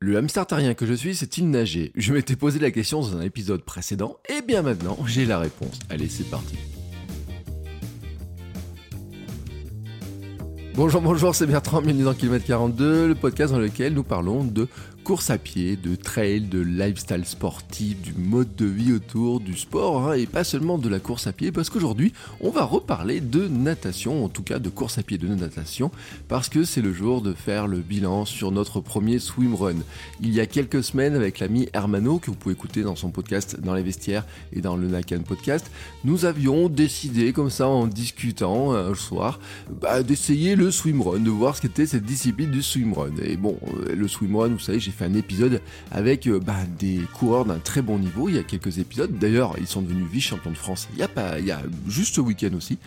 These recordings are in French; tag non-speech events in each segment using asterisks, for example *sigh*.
Le hamster terrien que je suis sait-il nager Je m'étais posé la question dans un épisode précédent, et bien maintenant, j'ai la réponse. Allez, c'est parti. Bonjour, bonjour, c'est Bertrand, bienvenue dans Kilomètre 42, le podcast dans lequel nous parlons de course à pied, de trail, de lifestyle sportif, du mode de vie autour du sport, hein, et pas seulement de la course à pied, parce qu'aujourd'hui, on va reparler de natation, en tout cas de course à pied de natation, parce que c'est le jour de faire le bilan sur notre premier swimrun. Il y a quelques semaines, avec l'ami Hermano, que vous pouvez écouter dans son podcast Dans les vestiaires et dans le Nakan podcast, nous avions décidé, comme ça, en discutant un soir, bah, d'essayer le swimrun, de voir ce qu'était cette discipline du swimrun. Et bon, euh, le swimrun, vous savez, j'ai un épisode avec euh, bah, des coureurs d'un très bon niveau. Il y a quelques épisodes. D'ailleurs, ils sont devenus vice-champions de France il y a, pas, il y a juste ce week-end aussi.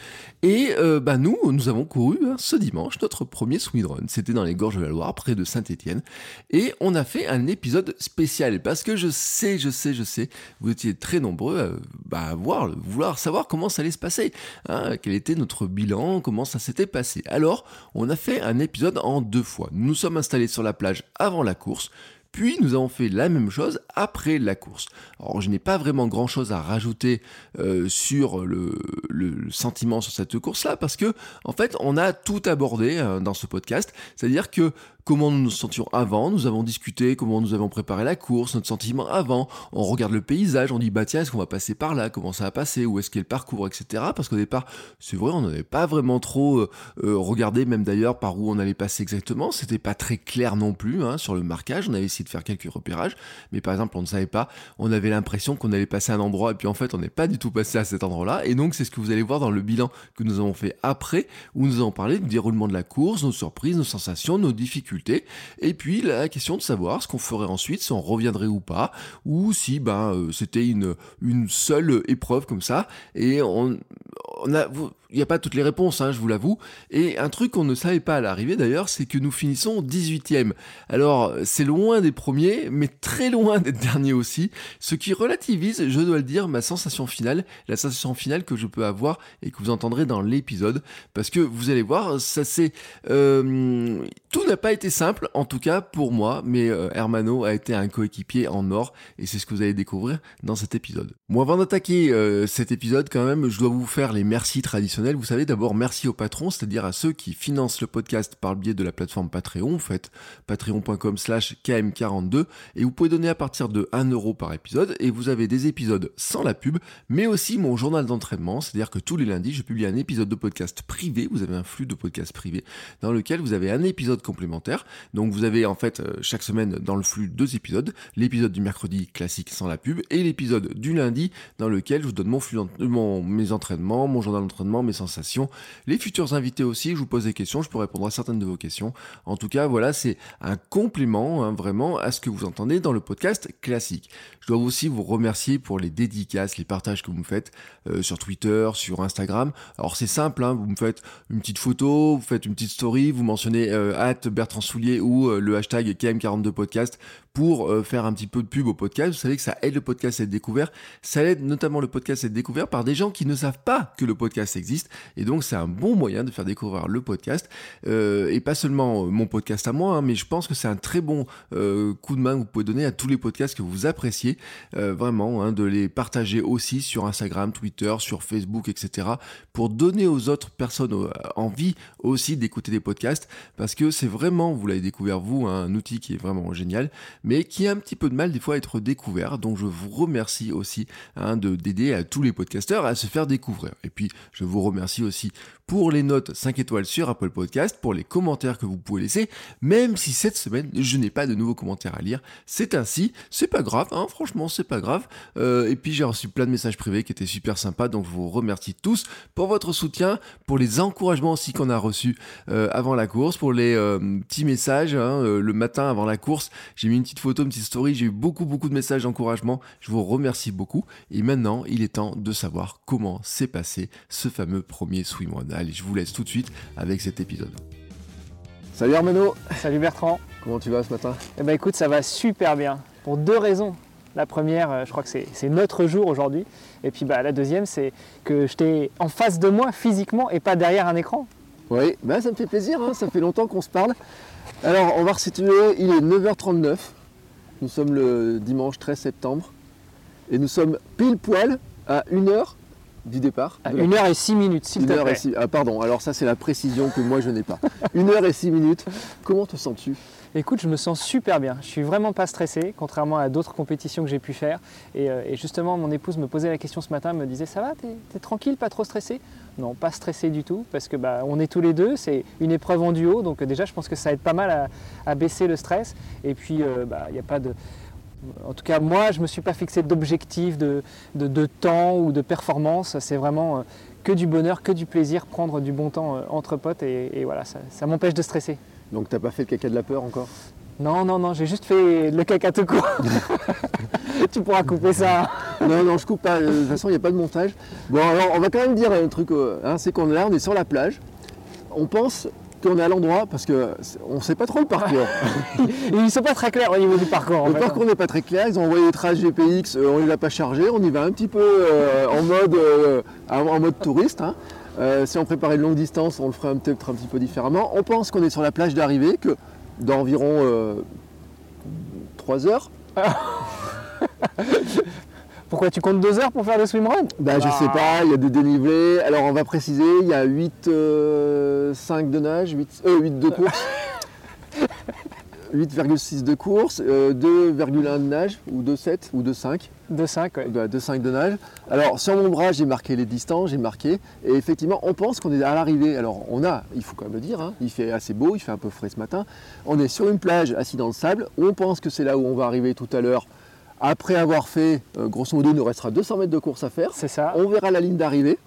Et euh, bah, nous, nous avons couru hein, ce dimanche notre premier swimrun. C'était dans les gorges de la Loire, près de Saint-Étienne. Et on a fait un épisode spécial parce que je sais, je sais, je sais, vous étiez très nombreux à bah, voir, vouloir savoir comment ça allait se passer. Hein, quel était notre bilan, comment ça s'était passé. Alors, on a fait un épisode en deux fois. Nous sommes installés sur la plage avant la course. Puis nous avons fait la même chose après la course. Alors je n'ai pas vraiment grand chose à rajouter euh, sur le, le, sentiment sur cette course-là parce que en fait on a tout abordé euh, dans ce podcast. C'est-à-dire que comment nous nous sentions avant, nous avons discuté comment nous avons préparé la course, notre sentiment avant, on regarde le paysage, on dit bah tiens est-ce qu'on va passer par là, comment ça va passer, où est-ce qu'est le parcours, etc. Parce qu'au départ, c'est vrai, on n'avait pas vraiment trop euh, euh, regardé, même d'ailleurs par où on allait passer exactement, c'était pas très clair non plus hein, sur le marquage, on avait essayé de faire quelques repérages, mais par exemple on ne savait pas, on avait l'impression qu'on allait passer à un endroit. Et puis en fait on n'est pas du tout passé à cet endroit-là, et donc c'est ce que vous allez voir dans le bilan que nous avons fait après, où nous avons parlé du déroulement de la course, nos surprises, nos sensations, nos difficultés, et puis la question de savoir ce qu'on ferait ensuite, si on reviendrait ou pas, ou si ben euh, c'était une, une seule épreuve comme ça, et on, on a, il n'y a pas toutes les réponses, hein, je vous l'avoue. Et un truc qu'on ne savait pas à l'arrivée d'ailleurs, c'est que nous finissons 18e. Alors, c'est loin des premiers, mais très loin des derniers aussi, ce qui relativise, je dois le dire, ma sensation finale, la sensation finale que je peux avoir et que vous entendrez dans l'épisode. Parce que vous allez voir, ça c'est... Euh, tout n'a pas été simple, en tout cas pour moi, mais euh, Hermano a été un coéquipier en or, et c'est ce que vous allez découvrir dans cet épisode. Moi, avant d'attaquer euh, cet épisode, quand même, je dois vous faire les merci traditionnels vous savez d'abord merci aux patrons, c'est-à-dire à ceux qui financent le podcast par le biais de la plateforme Patreon. Vous faites patreon.com slash km42 et vous pouvez donner à partir de 1 euro par épisode et vous avez des épisodes sans la pub, mais aussi mon journal d'entraînement, c'est-à-dire que tous les lundis, je publie un épisode de podcast privé, vous avez un flux de podcast privé dans lequel vous avez un épisode complémentaire. Donc vous avez en fait euh, chaque semaine dans le flux deux épisodes, l'épisode du mercredi classique sans la pub et l'épisode du lundi dans lequel je vous donne mon flux, mon, mes entraînements, mon journal d'entraînement, sensations. Les futurs invités aussi, je vous pose des questions, je peux répondre à certaines de vos questions. En tout cas, voilà, c'est un complément hein, vraiment à ce que vous entendez dans le podcast classique. Je dois aussi vous remercier pour les dédicaces, les partages que vous me faites euh, sur Twitter, sur Instagram. Alors c'est simple, hein, vous me faites une petite photo, vous faites une petite story, vous mentionnez euh, Bertrand Soulier ou euh, le hashtag KM42podcast pour euh, faire un petit peu de pub au podcast. Vous savez que ça aide le podcast à être découvert. Ça aide notamment le podcast à être découvert par des gens qui ne savent pas que le podcast existe. Et donc c'est un bon moyen de faire découvrir le podcast. Euh, et pas seulement euh, mon podcast à moi, hein, mais je pense que c'est un très bon coup de main que vous pouvez donner à tous les podcasts que vous appréciez. vraiment, hein, de les partager aussi sur Instagram, Twitter, sur Facebook, etc. Pour donner aux autres personnes envie aussi d'écouter des podcasts. Parce que c'est vraiment, vous l'avez découvert vous, hein, un outil qui est vraiment génial mais qui a un petit peu de mal des fois à être découvert. Donc je vous remercie aussi de d'aider à tous les podcasteurs à se faire découvrir. Et puis je vous remercie aussi pour les notes 5 étoiles sur Apple Podcast, pour les commentaires que vous pouvez laisser, même si cette semaine je n'ai pas de nouveaux commentaires à lire. C'est ainsi, c'est pas grave, hein, franchement c'est pas grave. Euh, et puis j'ai reçu plein de messages privés qui étaient super sympas, donc je vous remercie tous pour votre soutien, pour les encouragements aussi qu'on a reçus euh, avant la course, pour les euh, petits messages hein, le matin avant la course. J'ai mis une petite photo, une petite story, j'ai eu beaucoup beaucoup de messages d'encouragement. Je vous remercie beaucoup. Et maintenant, il est temps de savoir comment s'est passé ce fameux premier swimrun. Allez, je vous laisse tout de suite avec cet épisode. Salut Armano Salut Bertrand Comment tu vas ce matin? Eh ben écoute, ça va super bien. Pour deux raisons. La première, euh, je crois que c'est notre jour aujourd'hui. Et puis bah, la deuxième, c'est que je t'ai en face de moi physiquement et pas derrière un écran. Oui, bah, ça me fait plaisir, hein. ça fait longtemps qu'on se parle. Alors, on va resituer, il est 9h39. Nous sommes le dimanche 13 septembre. Et nous sommes pile poil à 1 heure du départ. À 1 heure et 6 minutes, s'il te plaît. Ah, pardon, alors ça c'est la précision que moi je n'ai pas. 1 heure et 6 minutes. Comment te sens-tu? Écoute, je me sens super bien. Je suis vraiment pas stressé, contrairement à d'autres compétitions que j'ai pu faire. Euh, et, justement, mon épouse me posait la question ce matin, me disait Ça va, t'es es tranquille, pas trop stressé? Non, pas stressé du tout, parce que bah, on est tous les deux, c'est une épreuve en duo, donc déjà je pense que ça aide pas mal à, baisser le stress. Et puis, il euh, n'y bah, a pas de en tout cas, moi, je ne me suis pas fixé d'objectif de, temps ou de performance. C'est vraiment euh, que du bonheur, que du plaisir, prendre du bon temps euh, entre potes et, voilà, ça, m'empêche de stresser. Donc tu n'as pas fait le caca de la peur encore? Non, non, non, j'ai juste fait le caca tout court. *laughs* tu pourras couper ça. non, non, je coupe pas. De toute façon, il n'y a pas de montage. Bon, alors on va quand même dire un truc, euh, hein, c'est qu'on est là, on est sur la plage. On pense qu'on est à l'endroit parce qu'on ne sait pas trop le parcours. *laughs* Ils ne sont pas très clairs au niveau du parcours. le parcours n'est pas très clair. Ils ont envoyé des traces GPX, euh, on ne les a pas chargés. On y va un petit peu euh, en, mode, euh, en mode touriste. Hein. si on préparait une longue distance, on le ferait peut-être un petit peu différemment. On pense qu'on est sur la plage d'arrivée, que d'environ 3 heures. *laughs* Pourquoi tu comptes deux heures pour faire le swimrun bah, Je sais pas, il y a des dénivelés. Alors on va préciser, il y a 8, 5 euh, de nage, 8, euh, 8 de course. *laughs* 8,6 de course, 2,1 euh, de nage, ou 2,7 ou 2,5. 2,5, oui. 2,5 de nage. Alors sur mon bras, j'ai marqué les distances, j'ai marqué. Et effectivement, on pense qu'on est à l'arrivée. Alors on a, il faut quand même le dire, hein, il fait assez beau, il fait un peu frais ce matin. On est sur une plage assis dans le sable. On pense que c'est là où on va arriver tout à l'heure après avoir fait, euh, grosso modo, il nous restera 200 mètres de course à faire. C'est ça. On verra la ligne d'arrivée.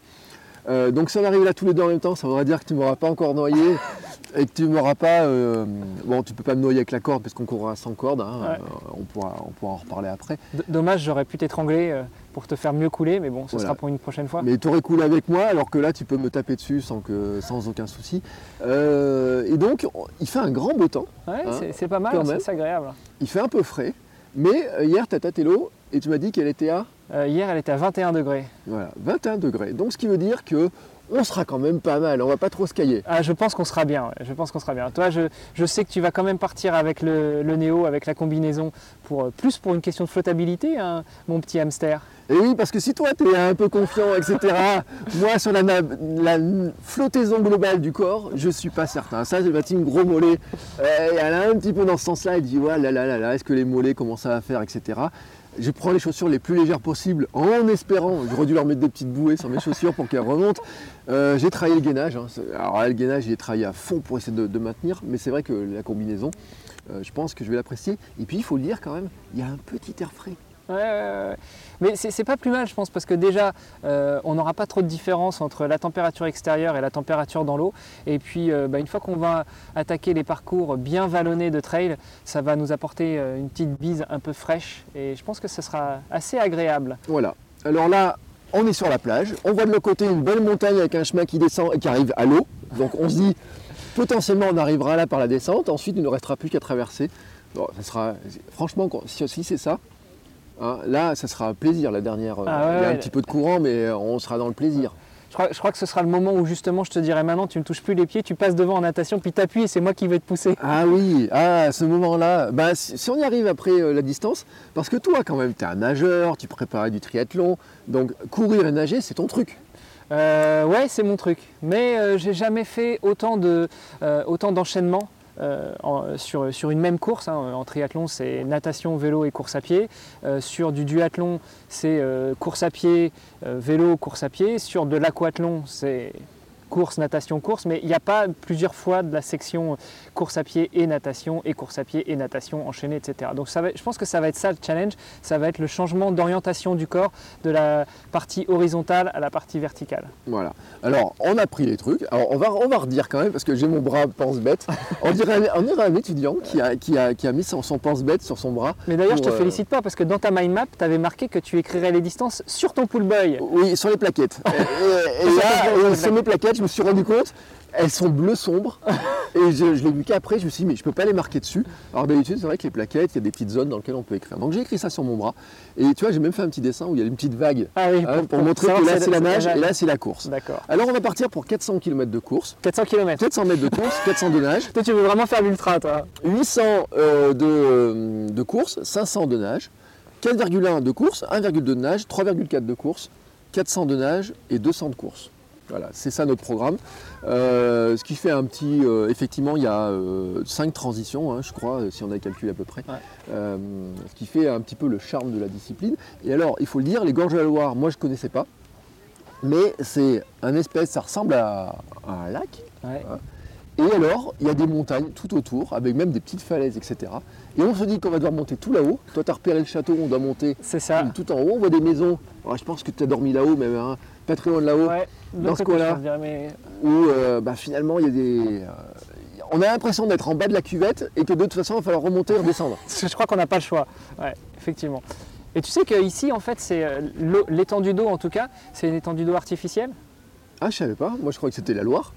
Euh, donc si on arrive là tous les deux en même temps, ça voudrait dire que tu ne m'auras pas encore noyé *laughs* et que tu m'auras pas. Euh, bon, tu peux pas me noyer avec la corde parce qu'on courra sans corde. Hein. on, pourra, on pourra en reparler après. dommage, j'aurais pu t'étrangler pour te faire mieux couler, mais bon, ce sera pour une prochaine fois. Mais tu aurais coulé avec moi, alors que là, tu peux me taper dessus sans, que, sans aucun souci. et donc, il fait un grand beau temps. Ouais, hein, c'est pas mal, c'est agréable. Il fait un peu frais. Mais euh, hier, tu as tâté l'eau et tu m'as dit qu'elle était à euh, Hier, elle était à 21 degrés. Voilà, 21 degrés. Donc, ce qui veut dire que on sera quand même pas mal, on va pas trop se cailler. Ah, je pense qu'on sera bien, je pense qu'on sera bien. Toi, je, sais que tu vas quand même partir avec le, Néo, avec la combinaison, pour, euh, plus pour une question de flottabilité, hein, mon petit hamster. Et oui, parce que si toi tu es un peu confiant, etc., *laughs* moi sur la, la, flottaison globale du corps, je suis pas certain. Ça, j'ai bâti une gros mollet. elle a un petit peu dans ce sens-là, elle dit, ouais, là, là, là, là, est-ce que les mollets, comment ça va faire, etc. Je prends les chaussures les plus légères possibles en espérant, j'aurais dû leur mettre des petites bouées sur mes chaussures pour qu'elles remontent. Euh, j'ai travaillé le gainage, hein. alors le gainage, j'ai travaillé à fond pour essayer de, maintenir, mais c'est vrai que la combinaison, euh, je pense que je vais l'apprécier. Et puis il faut le dire quand même, il y a un petit air frais. Ouais, ouais, Mais c'est pas plus mal, je pense, parce que déjà, euh, on n'aura pas trop de différence entre la température extérieure et la température dans l'eau. Et puis, euh, bah, une fois qu'on va attaquer les parcours bien vallonnés de trail, ça va nous apporter euh, une petite bise un peu fraîche. Et je pense que ce sera assez agréable. Voilà. Alors là, on est sur la plage. On voit de l'autre côté une belle montagne avec un chemin qui descend et qui arrive à l'eau. Donc on se dit, potentiellement, on arrivera là par la descente. Ensuite, il ne restera plus qu'à traverser. Bon, ça sera, franchement, si c'est ça, Hein, là, ça sera un plaisir, la dernière. Euh, ah il y a un petit peu de courant, mais euh, on sera dans le plaisir. Je crois, que ce sera le moment où justement je te dirai maintenant tu ne touches plus les pieds, tu passes devant en natation, puis t'appuies et c'est moi qui vais te pousser. Ah oui, ah, ce moment-là, bah, si, on y arrive après euh, la distance, parce que toi quand même, tu es un nageur, tu préparais du triathlon, donc courir et nager, c'est ton truc. ouais, c'est mon truc. Mais j'ai jamais fait autant de autant d'enchaînements euh, sur, une même course. Hein. En triathlon, c'est natation, vélo et course à pied. sur du duathlon, c'est course à pied, vélo, course à pied. Sur de l'aquathlon, c'est course, natation, course, mais il n'y a pas plusieurs fois de la section course à pied et natation et course à pied et natation enchaînée, etc. Donc ça je pense que ça va être ça le challenge, ça va être le changement d'orientation du corps de la partie horizontale à la partie verticale. Voilà. Alors on a pris les trucs. Alors on va, on va redire quand même parce que j'ai mon bras pense-bête. On dirait, on dirait un étudiant qui a, qui a, qui a mis son, son pense-bête sur son bras. Mais d'ailleurs je te euh, félicite pas parce que dans ta mind map, tu avais marqué que tu écrirais les distances sur ton pull boy. Oui, sur les plaquettes. *laughs* et, là, sur mes plaquettes, me suis rendu compte, elles sont bleues sombres. *laughs* et je, l'ai vu qu'après, je me suis dit, mais je peux pas les marquer dessus. Alors d'habitude, c'est vrai que les plaquettes, il y a des petites zones dans lesquelles on peut écrire. Donc j'ai écrit ça sur mon bras. Et tu vois, j'ai même fait un petit dessin où il y a une petite vague ah hein, pour, montrer que là c'est la nage et là c'est la course. D'accord. Alors on va partir pour 400 km de course. 400 km 400 mètres de course, *laughs* 400 de nage. toi, tu veux vraiment faire l'ultra, toi 800 euh, de, de course, 500 de nage. 4,1 de course, 1,2 de nage, 3,4 de course, 400 de nage et 200 de course. Voilà, c'est ça notre programme. Euh, ce qui fait un petit. Euh, effectivement, il y a euh, cinq transitions, hein, je crois, si on a calculé à peu près. ce qui fait un petit peu le charme de la discipline. Et alors, il faut le dire, les gorges de la Loire, moi je ne connaissais pas. Mais c'est un espèce, ça ressemble à, un lac. Et alors, il y a des montagnes tout autour, avec même des petites falaises, etc. Et on se dit qu'on va devoir monter tout là-haut. Toi, tu as repéré le château, on doit monter ça. tout en haut. On voit des maisons. je pense que tu as dormi là-haut, mais hein, pas très loin de là-haut, dans ce coin-là, où euh, bah, finalement il y a des. Euh, on a l'impression d'être en bas de la cuvette et que de toute façon il va falloir remonter et redescendre. *laughs* je crois qu'on n'a pas le choix. Ouais, effectivement. Et tu sais qu'ici, en fait, c'est euh, l'étendue d'eau, en tout cas, c'est une étendue d'eau artificielle. Ah, je savais pas. Moi, je croyais que c'était la Loire.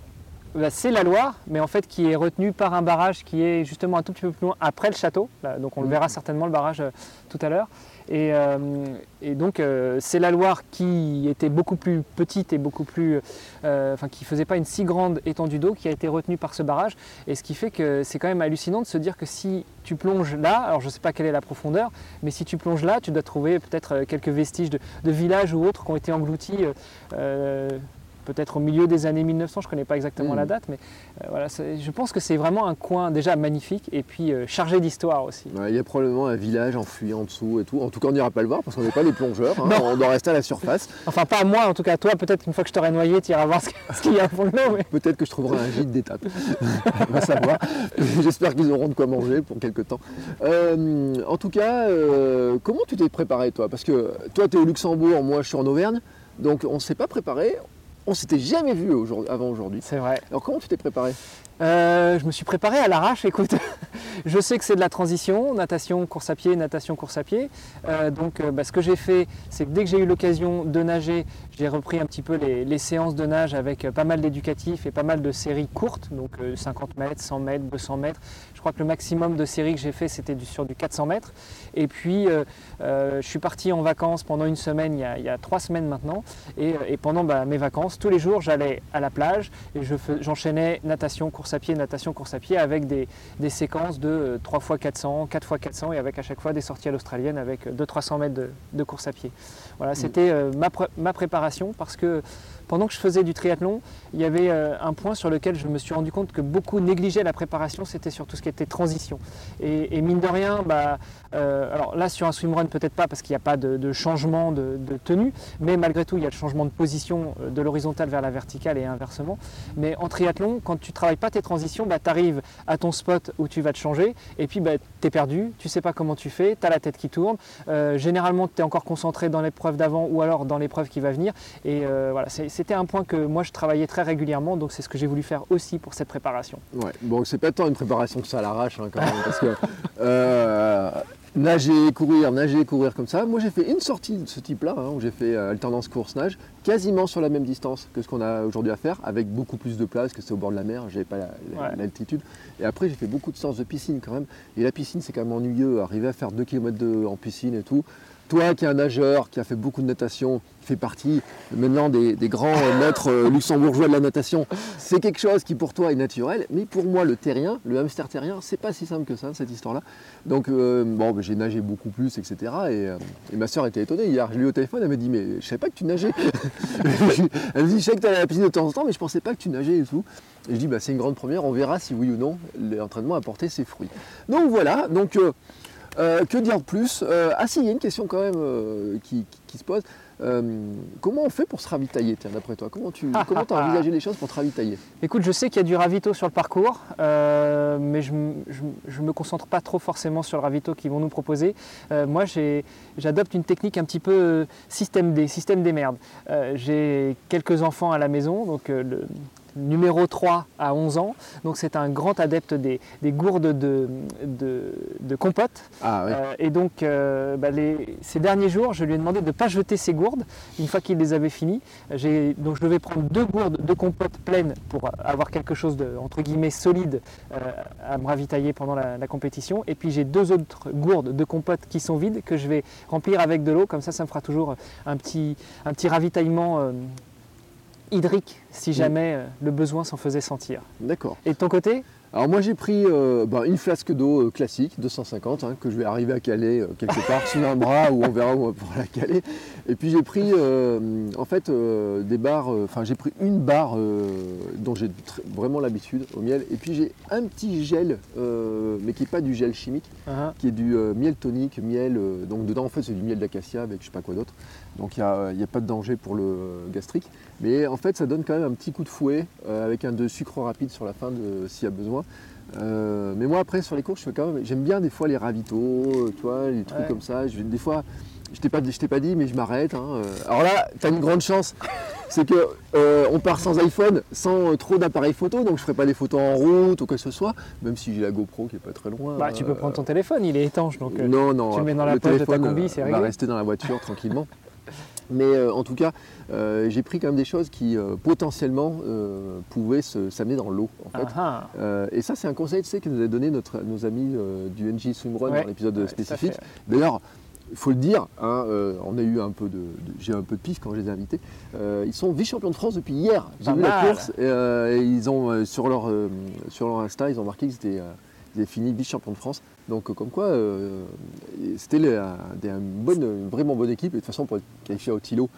Bah, c'est la Loire, mais en fait qui est retenue par un barrage qui est justement un tout petit peu plus loin après le château. Donc on le mmh. verra certainement le barrage tout à l'heure. Euh, et, donc euh, c'est la Loire qui était beaucoup plus petite et beaucoup plus, euh, enfin qui faisait pas une si grande étendue d'eau qui a été retenue par ce barrage. Et ce qui fait que c'est quand même hallucinant de se dire que si tu plonges là, alors je sais pas quelle est la profondeur, mais si tu plonges là, tu dois trouver peut-être quelques vestiges de, villages ou autres qui ont été engloutis peut-être au milieu des années 1900, je ne connais pas exactement la hmm. date, mais euh, voilà, je pense que c'est vraiment un coin déjà magnifique et puis euh, chargé d'histoire aussi. il y a probablement un village enfui en dessous et tout. En tout cas, on n'ira pas le voir parce qu'on n'est pas les plongeurs, hein. *laughs* on doit rester à la surface. Enfin, pas moi, en tout cas, toi, peut-être qu'une fois que je t'aurai noyé, tu iras voir ce qu'il y a au fond de l'eau. Peut-être que je trouverai un gîte d'étape, *laughs* on va savoir. *laughs* J'espère qu'ils auront de quoi manger pour quelques temps. Euh, en tout cas, comment tu t'es préparé toi? Parce que toi, tu es au Luxembourg, moi, je suis en Auvergne. Donc on ne s'est pas préparé, on s'était jamais vu avant aujourd'hui. C'est vrai. Alors comment tu t'es préparé? Euh, Je me suis préparé à l'arrache, écoute. *laughs* je sais que c'est de la transition, natation, course à pied, natation, course à pied. Euh, donc euh, bah, ce que j'ai fait, c'est que dès que j'ai eu l'occasion de nager, j'ai repris un petit peu les, séances de nage avec pas mal d'éducatifs et pas mal de séries courtes, donc 50 mètres, 100 mètres, 200 mètres. Je crois que le maximum de séries que j'ai fait, c'était sur du 400 mètres. Et puis, je suis parti en vacances pendant une semaine, il y a, trois semaines maintenant. Et, pendant bah, mes vacances, tous les jours, j'allais à la plage et j'enchaînais natation, course à pied, natation, course à pied avec des, séquences de 3 x 400, 4 x 400 et avec à chaque fois des sorties à l'australienne avec 200-300 mètres de, course à pied. Voilà, mm. c'était euh, ma, préparation parce que pendant que je faisais du triathlon, il y avait euh, un point sur lequel je me suis rendu compte que beaucoup négligeaient la préparation, c'était sur tout ce qui était transition. Et, mine de rien, bah, euh, alors là sur un swimrun peut-être pas parce qu'il n'y a pas de, changement de, tenue, mais malgré tout il y a le changement de position de l'horizontale vers la verticale et inversement. Mais en triathlon, quand tu travailles pas tes transitions, bah, tu arrives à ton spot où tu vas te changer et puis bah, tu es perdu, tu sais pas comment tu fais, tu as la tête qui tourne. généralement tu es encore concentré dans l'épreuve d'avant ou alors dans l'épreuve qui va venir. Et voilà, c'est c'était un point que moi je travaillais très régulièrement, donc c'est ce que j'ai voulu faire aussi pour cette préparation. Ouais, bon, c'est pas tant une préparation que ça à l'arrache hein, quand même, parce que euh, nager, courir, nager, courir comme ça. Moi j'ai fait une sortie de ce type-là, hein, où j'ai fait euh, alternance course-nage, quasiment sur la même distance que ce qu'on a aujourd'hui à faire, avec beaucoup plus de place, que c'est au bord de la mer, j'avais pas l'altitude. Et après j'ai fait beaucoup de séances de piscine quand même. Et la piscine c'est quand même ennuyeux, arriver à faire 2 km de, en piscine et tout. Toi qui es un nageur, qui a fait beaucoup de natation, qui fait partie maintenant des, grands maîtres euh, luxembourgeois de la natation, c'est quelque chose qui pour toi est naturel, mais pour moi le terrien, le hamster terrien, c'est pas si simple que ça cette histoire-là. Donc euh, bon, j'ai nagé beaucoup plus, etc. Et, euh, ma soeur était étonnée hier, je l'ai eu au téléphone, elle m'a dit mais je savais pas que tu nageais. *laughs* elle me dit je sais que tu allais à la piscine de temps en temps, mais je pensais pas que tu nageais et tout. Et je dis bah c'est une grande première, on verra si oui ou non l'entraînement a porté ses fruits. Donc voilà, donc euh, euh, que dire de plus? Euh, Ah si, il y a une question quand même euh, qui, qui- qui se pose. Comment on fait pour se ravitailler, tiens, d'après toi? Comment tu *laughs* comment as envisagé les choses pour te ravitailler? Écoute, je sais qu'il y a du ravito sur le parcours, mais je ne me concentre pas trop forcément sur le ravito qu'ils vont nous proposer. Moi, j'ai- j'adopte une technique un petit peu système D, système des merdes. J'ai quelques enfants à la maison, donc le numéro 3 à 11 ans, donc c'est un grand adepte des, des gourdes de, de, de compote. Ah ouais. Euh, et donc, euh, bah, les- ces derniers jours, je lui ai demandé de ne pas jeter ses gourdes une fois qu'il les avait finies. Donc, je devais prendre deux gourdes de compote pleines pour avoir quelque chose de entre guillemets solide euh, à me ravitailler pendant la, la compétition. Et puis, j'ai deux autres gourdes de compote qui sont vides que je vais remplir avec de l'eau. Comme ça, ça me fera toujours un petit, un petit ravitaillement hydrique si jamais euh, le besoin s'en faisait sentir. D'accord. Et de ton côté? Alors moi j'ai pris euh, bah, une flasque d'eau euh, classique, 250, hein, que je vais arriver à caler euh, quelque part sous un bras ou on verra où on pourra la caler. Et puis j'ai pris euh, en fait des barres, enfin j'ai pris une barre dont j'ai vraiment l'habitude au miel. Et puis j'ai un petit gel, mais qui n'est pas du gel chimique, Hein, qui est du miel tonique, miel. donc dedans en fait c'est du miel d'acacia avec je sais pas quoi d'autre. Donc il n'y a, pas de danger pour le gastrique. Mais en fait ça donne quand même un petit coup de fouet euh, avec un de sucre rapide sur la fin s'il y a besoin. Euh, mais moi après sur les courses je fais quand même j'aime bien des fois les ravitaux, euh, tu vois, les trucs Ouais. comme ça. Je, des fois je t'ai pas, je t'ai pas dit mais je m'arrête. hein. Alors là tu as une grande chance, *laughs* c'est que euh, on part sans iPhone, sans trop d'appareils photo, donc je ferai pas des photos en route ou quoi que ce soit, même si j'ai la GoPro qui est pas très loin. bah, tu peux euh, prendre ton téléphone, il est étanche. Donc, non, non. tu le mets dans la le poche de ta combi, c'est va réglé. rester dans la voiture tranquillement. *laughs* Mais euh, en tout cas, euh, j'ai pris quand même des choses qui euh, potentiellement pouvaient s'amener dans l'eau. En fait. ah, ah. Euh, et ça, c'est un conseil tu sais, que nous a donné notre, nos amis du NJ Swimrun Ouais, dans l'épisode ouais, spécifique. D'ailleurs, il faut le dire, hein, euh, on a eu un peu de, de- j'ai eu un peu de pif quand je les ai invités. Euh, ils sont vice-champions de France depuis hier. J'ai vu la mal. course. Et, euh, et ils ont sur leur sur leur Insta, ils ont marqué qu'ils étaient euh, ils avaient fini vice-champion de France. Donc euh, comme quoi, euh, c'était des- une, bonne, une vraiment bonne équipe. Et de toute façon, pour être qualifié au Tilo,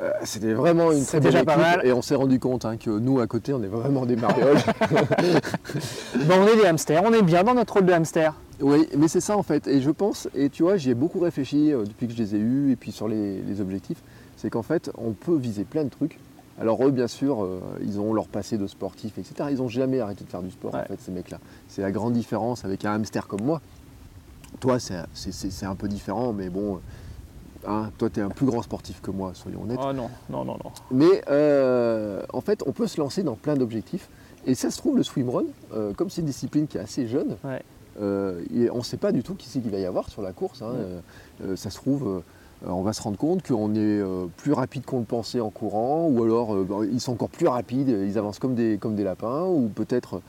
euh, c'était vraiment une très bonne déjà pas équipe. mal. Et on s'est rendu compte hein, que nous, à côté, on est vraiment des marioles. *laughs* Bon, on est des hamsters, on est bien dans notre rôle de hamster. Oui, mais c'est ça en fait. Et je pense, et tu vois, j'y ai beaucoup réfléchi euh, depuis que je les ai eus et puis sur les, les objectifs, c'est qu'en fait, on peut viser plein de trucs. Alors eux, bien sûr, euh, ils ont leur passé de sportifs, etc. Ils n'ont jamais arrêté de faire du sport, en fait, ces mecs-là. C'est la grande différence avec un hamster comme moi. Toi, c'est un peu différent, mais bon, euh, hein, toi, tu es un plus grand sportif que moi, soyons honnêtes. Oh non, non, non, non. Mais euh, en fait, on peut se lancer dans plein d'objectifs. Et ça se trouve, le swimrun, euh, comme c'est une discipline qui est assez jeune, Ouais. et on ne sait pas du tout qui c'est qu'il va y avoir sur la course. hein. Ouais. Ça se trouve, on va se rendre compte qu'on est euh, plus rapide qu'on le pensait en courant, ou alors euh, bah, ils sont encore plus rapides, ils avancent comme des, lapins, ou peut-être.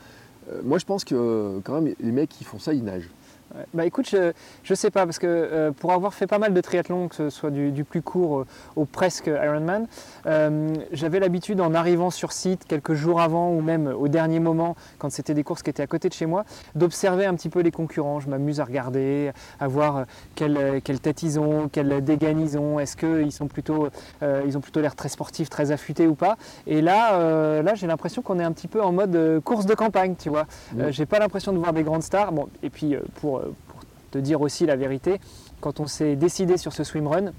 euh, moi, je pense que euh, quand même, les mecs qui font ça, ils nagent. Ouais. Bah écoute, je, je sais pas, parce que euh, pour avoir fait pas mal de triathlon, que ce soit du, du plus court euh, au presque Ironman, euh, j'avais l'habitude en arrivant sur site quelques jours avant ou même au dernier moment, quand c'était des courses qui étaient à côté de chez moi, d'observer un petit peu les concurrents. Je m'amuse à regarder, à voir quelle, euh, quelle tête ils ont, quelle dégaine ils ont, est-ce qu'ils sont plutôt, ils ont plutôt l'air très sportifs, très affûtés ou pas. Et là, là j'ai l'impression qu'on est un petit peu en mode course de campagne, tu vois. Ouais. j'ai pas l'impression de voir des grandes stars. Bon, et puis pour, te dire aussi la vérité, quand on s'est décidé sur ce swimrun,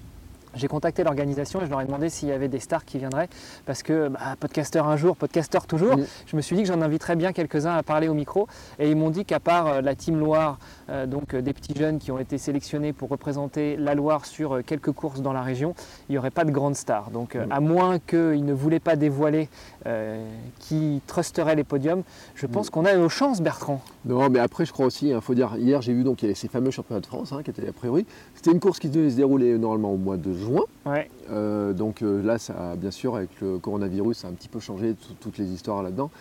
j'ai contacté l'organisation et je leur ai demandé s'il y avait des stars qui viendraient parce que bah, podcasteur un jour, podcasteur toujours. Oui. Je me suis dit que j'en inviterais bien quelques-uns à parler au micro et ils m'ont dit qu'à part euh, la Team Loire, euh, donc euh, des petits jeunes qui ont été sélectionnés pour représenter la Loire sur quelques courses dans la région, il n'y aurait pas de grandes stars. Donc euh, à moins qu'ils ne voulaient pas dévoiler euh, qui trusterait les podiums, je pense qu'on a nos chances Bertrand. Non, mais après, je crois aussi, il faut dire, hier, j'ai vu donc il y avait ces fameux championnats de France hein, qui étaient a priori. C'était une course qui devait se dérouler normalement au mois de juin. Ouais. Euh, donc euh, là, ça, bien sûr, avec le coronavirus, ça a un petit peu changé tout- toutes les histoires là-dedans.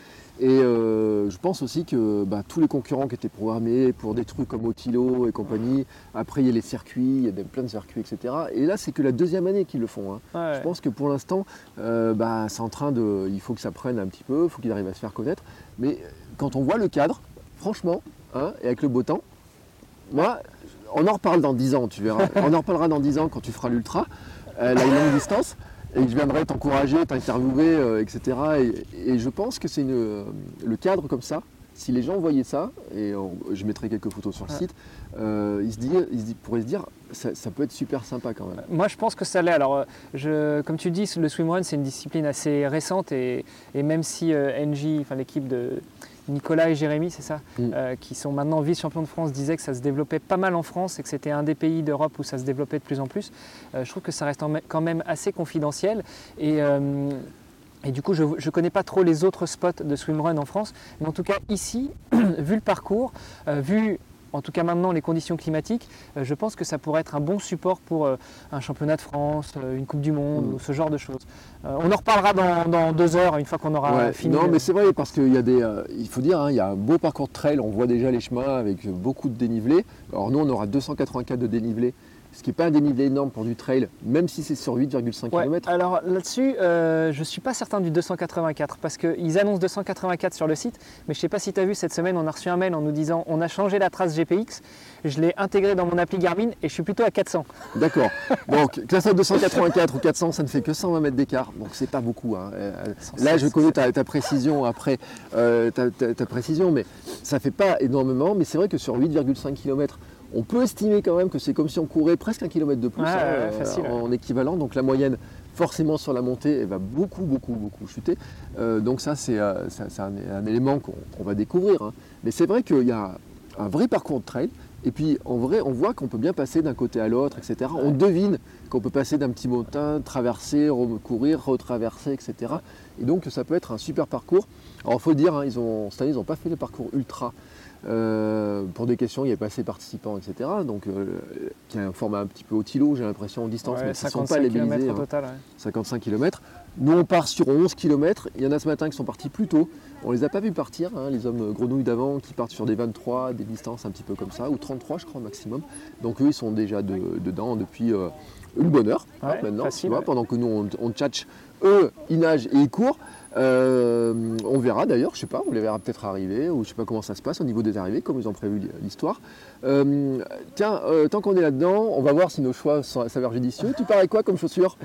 Et euh, je pense aussi que bah, tous les concurrents qui étaient programmés pour des trucs comme Otilo et compagnie, après il y a les circuits, il y a des- plein de circuits, etc. Et là, c'est que la deuxième année qu'ils le font. hein. Ouais. Je pense que pour l'instant, euh, bah, c'est en train de. Il faut que ça prenne un petit peu, il faut qu'il arrive à se faire connaître. Mais quand on voit le cadre, franchement, hein, et avec le beau temps, moi, on en reparle dans 10 ans, tu verras. *laughs* on en reparlera dans 10 ans quand tu feras l'ultra, euh, la longue distance, et je viendrai t'encourager, t'interviewer, euh, etc. Et, et je pense que c'est euh, le cadre comme ça. Si les gens voyaient ça, et on- je mettrai quelques photos sur le Ouais. site, ils, se disent- ils se disent- pourraient se dire, ça, ça peut être super sympa quand même. Moi, je pense que ça l'est. Alors, je, comme tu dis, le swimrun, c'est une discipline assez récente et, et même si euh, NJ, enfin l'équipe de Nicolas et Jérémy, c'est ça, Mm. euh, qui sont maintenant vice-champions de France, disaient que ça se développait pas mal en France et que c'était un des pays d'Europe où ça se développait de plus en plus. euh, je trouve que ça reste quand même assez confidentiel et euh, et du coup, je ne connais pas trop les autres spots de swimrun en France, mais en tout cas ici, *clears throat* vu le parcours, euh, vu en tout cas maintenant les conditions climatiques, euh, je pense que ça pourrait être un bon support pour euh, un championnat de France, euh, une Coupe du Monde Mm. ou ce genre de choses. On en reparlera dans, dans deux heures, une fois qu'on aura Ouais, fini. Non, mais c'est vrai parce qu'il y a des, euh, il faut dire, hein, il y a un beau parcours de trail. On voit déjà les chemins avec beaucoup de dénivelé. Alors nous, on aura 284 de dénivelé, ce qui n'est pas un dénivelé énorme pour du trail, même si c'est sur 8,5 Ouais, km. alors là-dessus, euh, je ne suis pas certain du 284 parce qu'ils annoncent 284 sur le site, mais je ne sais pas si tu as vu cette semaine, on a reçu un mail en nous disant on a changé la trace GPX, je l'ai intégré dans mon appli Garmin et je suis plutôt à 400. D'accord. *laughs* Donc, classe à 284 ou 400, ça ne fait que 120 mètres d'écart. Donc, c'est pas beaucoup. hein. Euh, Là, je connais ta, ta précision après, euh, ta, ta- ta précision, mais ça fait pas énormément. Mais c'est vrai que sur 8,5 km, on peut estimer quand même que c'est comme si on courait presque un kilomètre de plus hein, ouais, euh, ouais. en équivalent. Donc, la moyenne, forcément, sur la montée, elle va beaucoup, beaucoup, beaucoup chuter. Euh, donc, ça, c'est euh, un, un élément qu'on va découvrir. hein. Mais c'est vrai qu'il y a un vrai parcours de trail. Et puis en vrai, on voit qu'on peut bien passer d'un côté à l'autre, etc. On devine qu'on peut passer d'un petit montin, traverser, recourir, retraverser, etc. Et donc ça peut être un super parcours. Alors il faut dire, hein, ils ont, cette année, ils n'ont pas fait le parcours ultra. Euh, pour des questions, il n'y avait pas assez de participants, etc. Donc, euh, qui a un format un petit peu au tilo, j'ai l'impression, en distance, Ouais, mais qui ne sont 55 pas labellisés. hein. total. ouais. 55 km. Nous, on part sur 11 km. Il y en a ce matin qui sont partis plus tôt. On les a pas vus partir, hein, les hommes grenouilles d'avant qui partent sur des 23, des distances un petit peu comme ça, ou 33, je crois, au maximum. Donc, eux, ils sont déjà de- dedans depuis euh, une bonne heure hein, maintenant. facile, tu vois, ouais. pendant que nous, on, on tchatche. Eux, ils nagent et ils courent. Euh, on verra d'ailleurs, je sais pas, on les verra peut-être arriver, ou je sais pas comment ça se passe au niveau des arrivées, comme ils ont prévu l'histoire. Euh, tiens, euh, tant qu'on est là-dedans, on va voir si nos choix s'avèrent judicieux. Tu pars avec quoi comme chaussures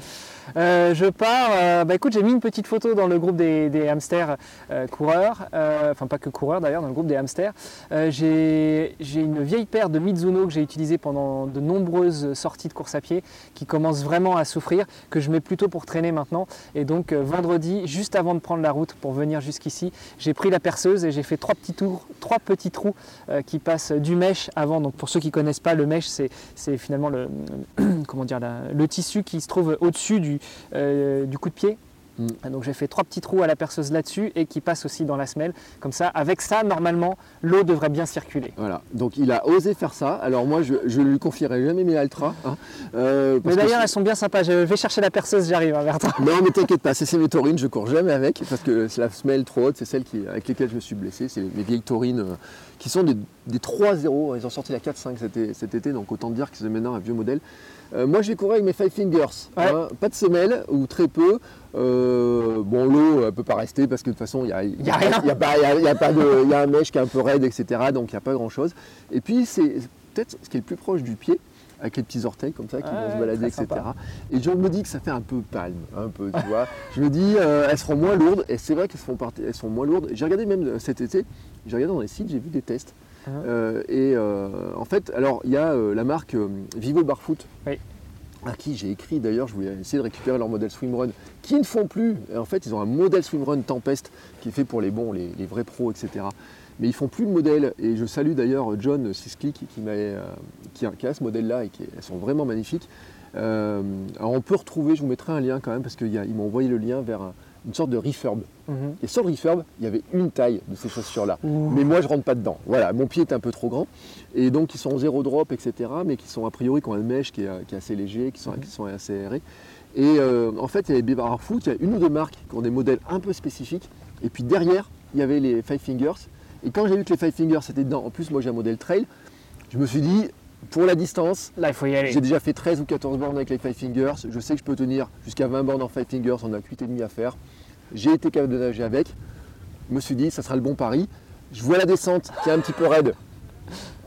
je pars, bah écoute, j'ai mis une petite photo dans le groupe des, des hamsters euh, euh, enfin pas que coureurs d'ailleurs, dans le groupe des hamsters. Euh, j'ai une vieille paire de Mizuno que j'ai utilisée pendant de nombreuses sorties de course à pied qui commence vraiment à souffrir, que je mets plutôt pour traîner maintenant. Et donc euh, vendredi, juste avant de prendre la route pour venir jusqu'ici, j'ai pris la perceuse et j'ai fait trois petits tours, trois petits trous qui passent du mèche avant. Donc pour ceux qui connaissent pas, le mèche c'est finalement le, *clears throat* comment dire, le tissu qui se trouve au-dessus du coup de pied. Mm. Donc j'ai fait trois petits trous à la perceuse là-dessus et qui passent aussi dans la semelle. Comme ça, avec ça, normalement, l'eau devrait bien circuler. Voilà, donc il a osé faire ça. Alors moi, je, je lui confierai jamais mes Altra. hein. Euh, Mais d'ailleurs, elles sont bien sympas. Je vais chercher la perceuse, j'arrive hein, toi. Non, mais t'inquiète pas, c'est ces mes taurines, je cours jamais avec parce que c'est la semelle trop haute, c'est celle qui, avec lesquelles je me suis blessé. C'est mes vieilles taurines euh, qui sont des, des 3-0. Ils ont sorti la 4-5 cet, é- cet été, donc autant dire que c'est maintenant un vieux modèle. Euh, moi, je vais courir avec mes Five Fingers. Ouais. hein. pas de semelle ou très peu. Euh, bon, l'eau ne peut pas rester parce que de toute façon, il y a, Y a rien. Il y a, pas- il y a- il y a pas de, il y a un mèche qui est un peu raide, etc. Donc il n'y a pas grand chose. Et puis, c'est peut-être ce qui est le plus proche du pied. Avec les petits orteils comme ça qui vont se balader, etc. sympa. Et je me dis que ça fait un peu palme, un peu, tu vois. Je me dis, euh, elles seront moins lourdes, et c'est vrai qu'elles seront, parti- elles sont moins lourdes. J'ai regardé même cet été, j'ai regardé dans les sites, j'ai vu des tests. Euh, et euh, en fait, alors il y a euh, la marque Vivo Barfoot, Oui. à qui j'ai écrit d'ailleurs, je voulais essayer de récupérer leur modèle Swimrun, qui ne font plus. En fait, ils ont un modèle Swimrun Tempest qui est fait pour les bons, les, les vrais pros, etc. Mais ils font plus le modèle. Et je salue d'ailleurs John Sisley qui, qui, euh, a, qui a ce modèle-là et qui elles sont vraiment magnifiques. Euh, alors on peut retrouver, je vous mettrai un lien quand même parce qu'ils m'ont envoyé le lien vers un- une sorte de refurb. Mhm. Et sur le refurb, il y avait une taille de ces chaussures-là. Mais moi, je rentre pas dedans. Voilà, mon pied est un peu trop grand. Et donc, ils sont en zéro drop, etc. Mais qui sont a priori, qui ont un mesh qui est, qui est assez léger, qui sont, qui sont assez aérés. Et euh, en fait, il y a les Barefoot, il y a une ou deux marques qui ont des modèles un peu spécifiques. Et puis derrière, il y avait les Five Fingers. Et quand j'ai vu que les Five Fingers étaient dedans, en plus moi j'ai un modèle trail, je me suis dit, pour la distance, Là, il faut y aller. j'ai déjà fait 13 ou 14 bornes avec les Five Fingers. Je sais que je peux tenir jusqu'à 20 bornes en Five Fingers. On a 8,5 à faire. J'ai été capable de nager avec. Je me suis dit, ça sera le bon pari. Je vois la descente qui est un petit peu raide.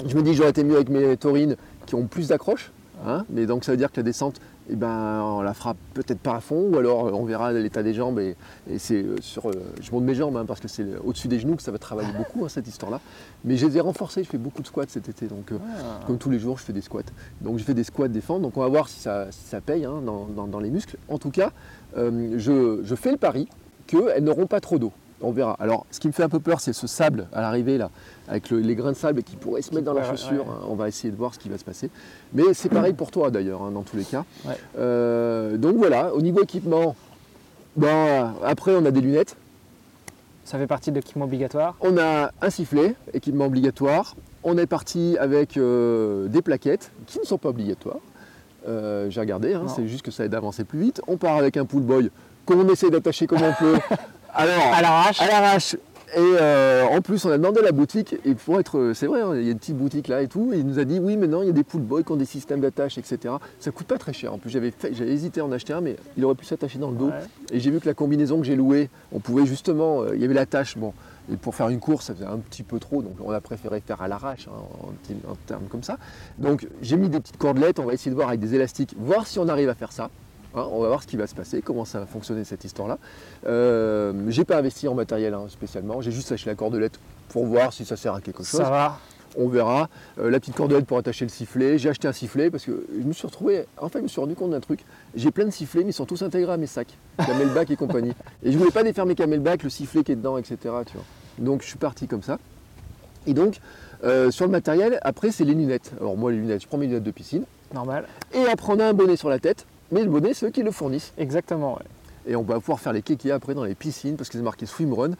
Je me dis, j'aurais été mieux avec mes taurines qui ont plus d'accroche. hein. mais donc ça veut dire que la descente, eh ben, on la fera peut-être pas à fond, ou alors on verra l'état des jambes. Et, et c'est euh, sur, euh, je monte mes jambes hein, parce que c'est au-dessus des genoux que ça va travailler beaucoup hein, cette histoire-là. Mais je les ai renforcés. Je fais beaucoup de squats cet été, donc euh, Ah. comme tous les jours, je fais des squats. Donc je fais des squats défendre. Donc on va voir si ça, si ça paye dans, dans- dans les muscles. En tout cas, euh, je, je fais le pari qu'elles n'auront pas trop d'eau. On verra. Alors, ce qui me fait un peu peur, c'est ce sable à l'arrivée, là, avec le- les grains de sable qui pourraient se mettre dans la chaussure. ouais. hein. On va essayer de voir ce qui va se passer. Mais c'est pareil pour toi, d'ailleurs, hein, dans tous les cas. Ouais. Euh, donc voilà, au niveau équipement, bon, après, on a des lunettes. Ça fait partie de l'équipement obligatoire. On a un sifflet, équipement obligatoire. On est parti avec euh, des plaquettes qui ne sont pas obligatoires. Euh, J'ai regardé, hein, c'est juste que ça aide à avancer plus vite. On part avec un pull boy qu'on essaie d'attacher comme on peut. *laughs* Alors, À l'arrache. à l'arrache. Et euh, en plus, on a demandé à la boutique, et pour être, c'est vrai, hein, il y a une petite boutique là et tout, et il nous a dit oui, maintenant il y a des pull boys qui ont des systèmes d'attache, etc. Ça coûte pas très cher. En plus, j'avais fait- j'avais hésité à en acheter un, mais il aurait pu s'attacher dans le dos. Ouais. Et j'ai vu que la combinaison que j'ai louée, on pouvait justement, euh, il y avait l'attache, bon, et pour faire une course, ça faisait un petit peu trop, donc on a préféré faire à l'arrache, hein, en termes comme ça. Donc j'ai mis des petites cordelettes, on va essayer de voir avec des élastiques, voir si on arrive à faire ça. Hein, on va voir ce qui va se passer, comment ça va fonctionner cette histoire-là. Euh, j'ai pas investi en matériel hein, spécialement, j'ai juste lâché la cordelette pour voir si ça sert à quelque chose. Ça va. On verra. Euh, la petite cordelette pour attacher le sifflet. J'ai acheté un sifflet parce que je me suis retrouvé. En fait, je me suis rendu compte d'un truc. J'ai plein de sifflets, mais ils sont tous intégrés à mes sacs, camelback et compagnie. *laughs* Et je voulais pas défaire mes camelback, le sifflet qui est dedans, etc. Tu vois. Donc je suis parti comme ça. Et donc euh, sur le matériel, après c'est les lunettes. Alors moi les lunettes, je prends mes lunettes de piscine. Normal. Et après on a un bonnet sur la tête. Mais le bonnet, c'est eux qui le fournissent. Exactement. ouais. Et on va pouvoir faire les kékés après dans les piscines parce que c'est marqué swimrun.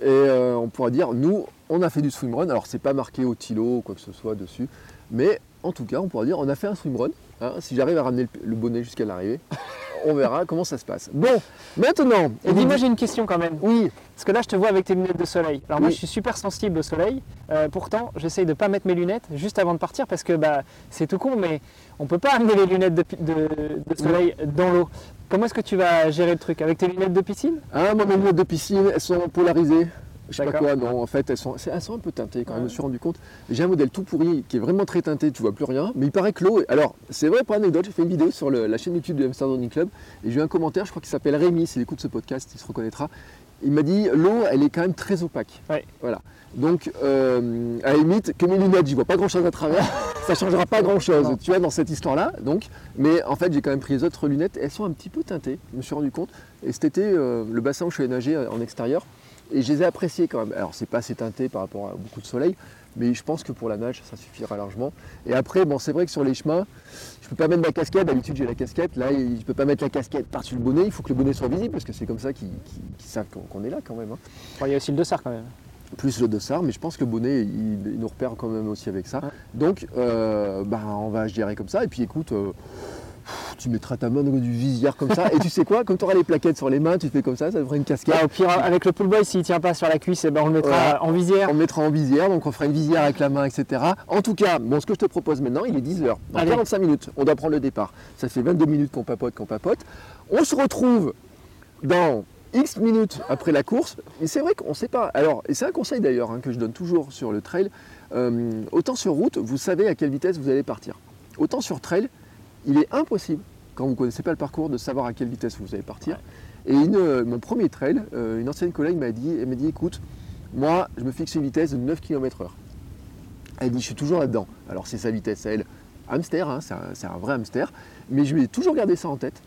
Et euh, on pourra dire, nous, on a fait du swimrun. Alors, c'est pas marqué au tilo ou quoi que ce soit dessus. Mais en tout cas, on pourra dire, on a fait un swimrun. Hein, si j'arrive à ramener le, le bonnet jusqu'à l'arrivée, *laughs* on verra comment ça se passe. Bon, maintenant. Et dis-moi, j'ai une question quand même. Oui, Parce que là, je te vois avec tes lunettes de soleil. Alors moi, je suis super sensible au soleil. Euh, pourtant, j'essaye de pas mettre mes lunettes juste avant de partir parce que bah, c'est tout con, mais on peut pas amener les lunettes de, pi- de- de soleil dans l'eau. Comment est-ce que tu vas gérer le truc? Avec tes lunettes de piscine? Hein, moi, mes lunettes de piscine, elles sont polarisées. Je sais pas quoi, non, en fait, elles sont, elles sont un peu teintées quand même, je me suis rendu compte. J'ai un modèle tout pourri qui est vraiment très teinté, tu vois plus rien, mais il paraît que l'eau. Alors, c'est vrai, pour anecdote, j'ai fait une vidéo sur le- la chaîne YouTube du Hamster Running Club et j'ai eu un commentaire, je crois qu'il s'appelle Rémi, s'il écoute ce podcast, il se reconnaîtra. Il m'a dit l'eau, elle est quand même très opaque. Ouais. Voilà. Donc, euh, à la limite, que mes lunettes, j'y vois pas grand chose à travers, *laughs* ça changera pas grand chose, Non. tu vois, dans cette histoire-là. Donc, mais en fait, j'ai quand même pris les autres lunettes, elles sont un petit peu teintées, je me suis rendu compte. Et cet été, euh, le bassin où je suis allé nager euh, en extérieur, et je les ai appréciées quand même. Alors, c'est pas assez teinté par rapport à beaucoup de soleil, mais je pense que pour la nage, ça suffira largement. Et après, bon, c'est vrai que sur les chemins, je peux pas mettre ma casquette. D'habitude, j'ai la casquette. Là, je peux pas mettre la casquette par-dessus le bonnet. Il faut que le bonnet soit visible parce que c'est comme ça qu'ils savent qu'on qu'on est là quand même. hein. Bon, Il y a aussi le dossard quand même. Plus le dossard, mais je pense que le bonnet, il, il nous repère quand même aussi avec ça. Ouais. Donc, euh, bah, on va gérer comme ça. Et puis, écoute. euh, tu mettras ta main dans du visière comme ça, et tu sais quoi, comme tu auras les plaquettes sur les mains, tu fais comme ça, ça devrait une casquette. Bah, au pire, avec le pull boy, s'il tient pas sur la cuisse, eh ben, on le mettra Voilà. en visière. On mettra en visière, donc on fera une visière avec la main, etc. En tout cas, bon, ce que je te propose maintenant, il est 10h. Dans Allez. 45 minutes, on doit prendre le départ. Ça fait 22 minutes qu'on papote, qu'on papote. On se retrouve dans X minutes après la course. Et c'est vrai qu'on ne sait pas. Alors, et c'est un conseil d'ailleurs hein, que je donne toujours sur le trail. Euh, autant sur route, vous savez à quelle vitesse vous allez partir. Autant sur trail, il est impossible, quand vous ne connaissez pas le parcours, de savoir à quelle vitesse vous allez partir. Et une, euh, mon premier trail, euh, une ancienne collègue m'a dit, elle m'a dit, écoute, moi, je me fixe une vitesse de 9 km/h. Elle dit, je suis toujours là-dedans. Alors, c'est sa vitesse, à elle, hamster, hein, c'est un, c'est un vrai hamster. Mais je lui ai toujours gardé ça en tête.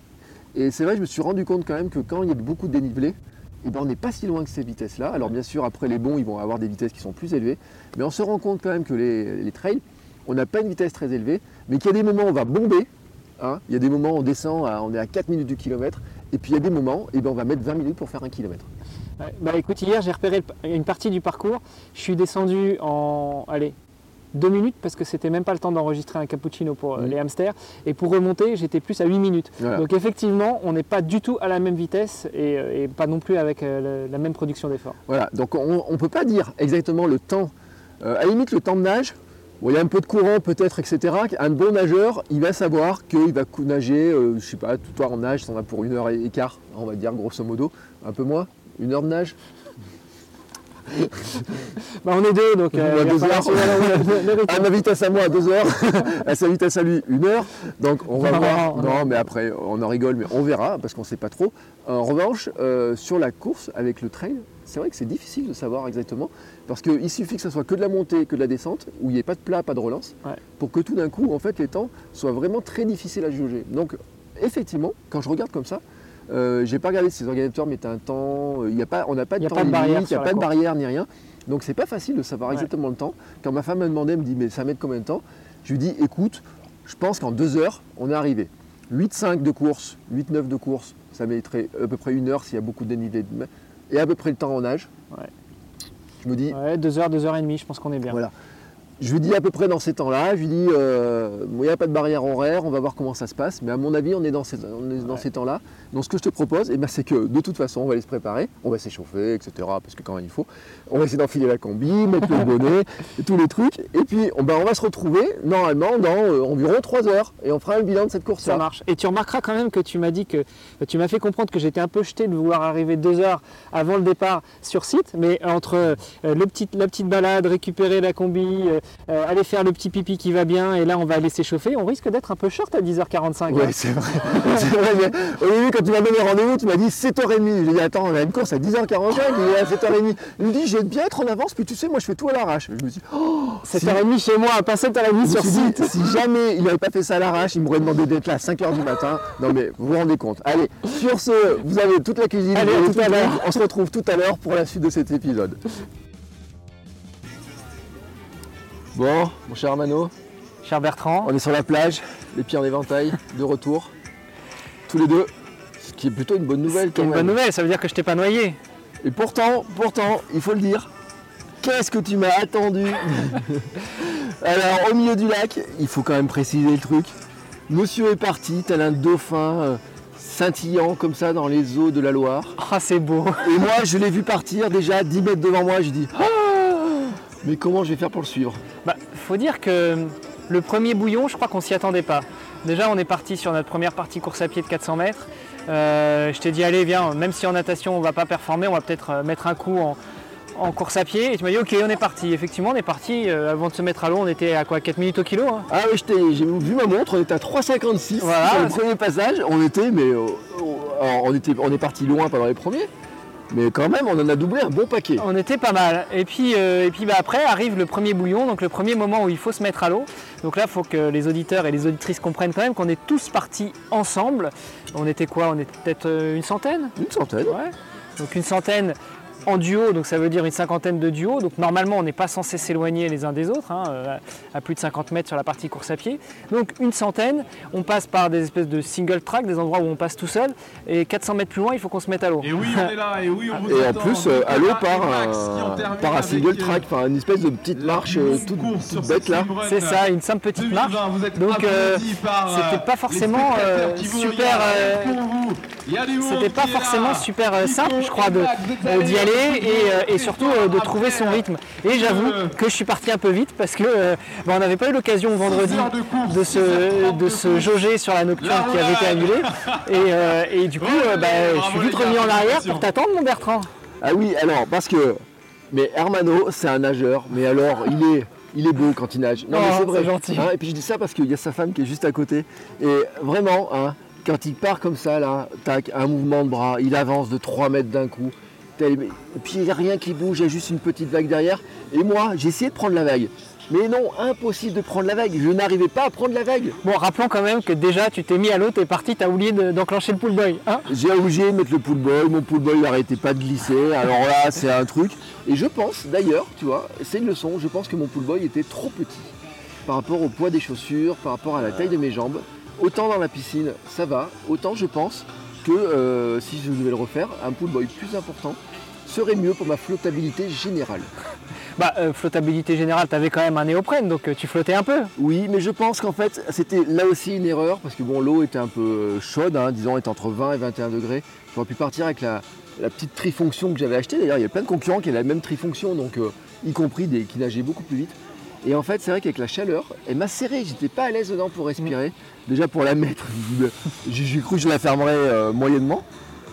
Et c'est vrai, je me suis rendu compte quand même que quand il y a beaucoup de dénivelé, eh ben, on n'est pas si loin que ces vitesses-là. Alors, bien sûr, après, les bons, ils vont avoir des vitesses qui sont plus élevées. Mais on se rend compte quand même que les, les trails, on n'a pas une vitesse très élevée, mais qu'il y a des moments où on va bomber. Hein. Il y a des moments où on descend, à- on est à 4 minutes du kilomètre. Et puis, il y a des moments, eh ben, on va mettre 20 minutes pour faire un kilomètre. Ouais. Bah écoute, hier j'ai repéré une partie du parcours. Je suis descendu en allez, 2 minutes parce que c'était même pas le temps d'enregistrer un cappuccino pour euh, Mhm. les hamsters. Et pour remonter, j'étais plus à 8 minutes. Voilà. Donc effectivement, on n'est pas du tout à la même vitesse et, euh, et pas non plus avec euh, le- la même production d'effort. Voilà, donc on ne peut pas dire exactement le temps. Euh, à la limite, le temps de nage, il y a un peu de courant peut-être, etc. Un bon nageur, il va savoir qu'il va nager, euh, je sais pas, tout en nage, ça en a pour une heure et quart, on va dire grosso modo, un peu moins, une heure de nage. *laughs* Bah, on est deux, donc va deux heures. rythme. *laughs* À ma vitesse à moi, deux heures, *laughs* à sa vitesse à lui, une heure. Donc on va Non, voir. non. Non, mais après, on en rigole, mais on verra, parce qu'on ne sait pas trop. En revanche, euh, sur la course avec le trail, c'est vrai que c'est difficile de savoir exactement, parce qu'il suffit que ce soit que de la montée, que de la descente, où il n'y ait pas de plat, pas de relance, Ouais. pour que tout d'un coup, en fait, les temps soient vraiment très difficiles à jauger. Donc, effectivement, quand je regarde comme ça, euh, j'ai pas regardé si les organisateurs mettaient un temps, euh, il y a pas, on n'a pas de y a temps pas de barrière limite, il n'y a pas de course. barrière ni rien. Donc c'est pas facile de savoir Ouais. exactement le temps. Quand ma femme me demandait, elle me dit mais ça met combien de temps? Je lui dis écoute, je pense qu'en deux heures, on est arrivé. 8-5 de course, 8-9 de course, ça mettrait à peu près une heure s'il y a beaucoup de dénivelé. Et à peu près le temps en nage. Ouais. Je me dis, Ouais, deux heures, deux heures et demie, je pense qu'on est bien. voilà. Je lui dis à peu près dans ces temps-là, je lui dis, euh, il n'y a pas de barrière horaire, on va voir comment ça se passe, mais à mon avis, on est dans ces, Ouais. temps-là. Donc ce que je te propose, eh ben, c'est que de toute façon, on va aller se préparer, on va s'échauffer, etc., parce que quand même il faut. On va essayer d'enfiler la combi, mettre le bonnet, et *laughs* tous les trucs, et puis on, ben, on va se retrouver normalement dans euh, environ 3 heures, et on fera un bilan de cette Ça course-là. marche. Et tu remarqueras quand même que tu m'as dit que tu m'as fait comprendre que j'étais un peu jeté de vouloir arriver deux heures avant le départ sur site, mais entre euh, le petit, la petite balade, récupérer la combi, euh, aller faire le petit pipi qui va bien, et là on va aller s'échauffer, on risque d'être un peu short à 10h45. Ouais, hein. c'est vrai. *laughs* vrai mais au début, quand tu m'as donné rendez-vous, tu m'as dit 7h30. J'ai dit, attends, on a une course à 10h45, il est à 7h30. Il me dit, je vais bien être en avance, puis tu sais, moi je fais tout à l'arrache. Je me dis, oh, 7h30 chez moi, pas 7 à la nuit Je me sur suis dit, site. si jamais il n'avait pas fait ça à l'arrache, il m'aurait demandé d'être là à 5h du matin. Non mais vous vous rendez compte. Allez, sur ce, vous avez toute la cuisine. Allez, tout à l'heure. On se retrouve tout à l'heure pour la suite de cet épisode. Bon, mon cher Armano, Cher Bertrand, on est sur la plage, les pieds en éventail, de retour. Tous les deux. Ce qui est plutôt une bonne nouvelle c'est quand une même. bonne nouvelle, ça veut dire que je t'ai pas noyé. Et pourtant, pourtant, il faut le dire, qu'est-ce que tu m'as attendu? *laughs* Alors, au milieu du lac, il faut quand même préciser le truc. Monsieur est parti, tel un dauphin euh, scintillant comme ça dans les eaux de la Loire. Ah c'est beau. Et moi, je l'ai vu partir déjà 10 mètres devant moi. Dit, Ah *laughs* mais comment je vais faire pour le suivre? Bah, faut dire que le premier bouillon, je crois qu'on s'y attendait pas. Déjà, on est parti sur notre première partie course à pied de 400 mètres. Euh, je t'ai dit, allez, viens, même si en natation on va pas performer, on va peut-être euh, mettre un coup en, en course à pied. Et tu m'as dit, ok, on est parti. Effectivement, on est parti. euh, avant de se mettre à l'eau, on était à quoi 4 minutes au kilo hein? Ah oui, j'ai vu ma montre, on était à 3,56 Voilà. sur le premier passage. On était, mais euh, on, était, on est parti loin pendant les premiers. Mais quand même, on en a doublé un bon paquet. On était pas mal. Et puis, euh, et puis bah, après arrive le premier bouillon, donc le premier moment où il faut se mettre à l'eau. Donc là, il faut que les auditeurs et les auditrices comprennent quand même qu'on est tous partis ensemble. On était quoi? On était peut-être euh, une centaine? Une centaine. Ouais. Donc une centaine en duo, donc ça veut dire une cinquantaine de duos. Donc normalement, on n'est pas censé s'éloigner les uns des autres, hein, euh, à plus de 50 mètres sur la partie course à pied. Donc une centaine, on passe par des espèces de single track, des endroits où on passe tout seul. Et 400 mètres plus loin, il faut qu'on se mette à l'eau. Et oui, on est là, et oui, on vous Et en plus, euh, à l'eau Nicolas par un, par un single euh, track, par une espèce de petite marche euh, toute, toute bête là. C'est ça, une simple petite marche. 2020, vous êtes Donc, euh, euh, c'était pas forcément, euh, super, euh, C'était pas forcément super euh, simple, je crois, euh, d'y aller et, euh, et surtout euh, de trouver son rythme. Et j'avoue que je suis parti un peu vite parce que euh, bah, on n'avait pas eu l'occasion vendredi de se, de se jauger sur la nocturne qui avait été annulée. Et, euh, et du coup, euh, bah, je suis vite remis en arrière pour t'attendre, mon Bertrand. Ah oui, alors parce que mais Hermano, c'est un nageur, mais alors il est il est beau quand il nage. Non mais Oh, c'est vrai. gentil. Hein, et puis je dis ça parce qu'il y a sa femme qui est juste à côté. Et vraiment, hein, quand il part comme ça là, tac, un mouvement de bras, il avance de 3 mètres d'un coup. Et puis il n'y a rien qui bouge, il y a juste une petite vague derrière. Et moi, j'ai essayé de prendre la vague. Mais non, impossible de prendre la vague. Je n'arrivais pas à prendre la vague. Bon, rappelons quand même que déjà tu t'es mis à l'eau, t'es parti, t'as oublié de- d'enclencher le pull boy. Hein? J'ai obligé de mettre le pull boy, mon pull boy n'arrêtait pas de glisser, alors là c'est un truc. Et je pense d'ailleurs, tu vois, c'est une leçon, je pense que mon pull boy était trop petit par rapport au poids des chaussures, par rapport à la taille de mes jambes. Autant dans la piscine ça va, autant je pense que euh, si je devais le refaire, un pull boy plus important serait mieux pour ma flottabilité générale. *laughs* Bah, euh, flottabilité générale, tu avais quand même un néoprène, donc euh, tu flottais un peu. Oui, mais je pense qu'en fait, c'était là aussi une erreur, parce que bon, l'eau était un peu chaude, hein, disons, était entre 20 et 21 degrés. J'aurais pu partir avec la, la petite trifonction que j'avais achetée. D'ailleurs, il y a plein de concurrents qui avaient la même trifonction, donc euh, y compris des qui nageaient beaucoup plus vite. Et en fait, c'est vrai qu'avec la chaleur, elle m'a serré, j'étais pas à l'aise dedans pour respirer. Déjà pour la mettre, *laughs* j'ai cru que je la fermerais euh, moyennement.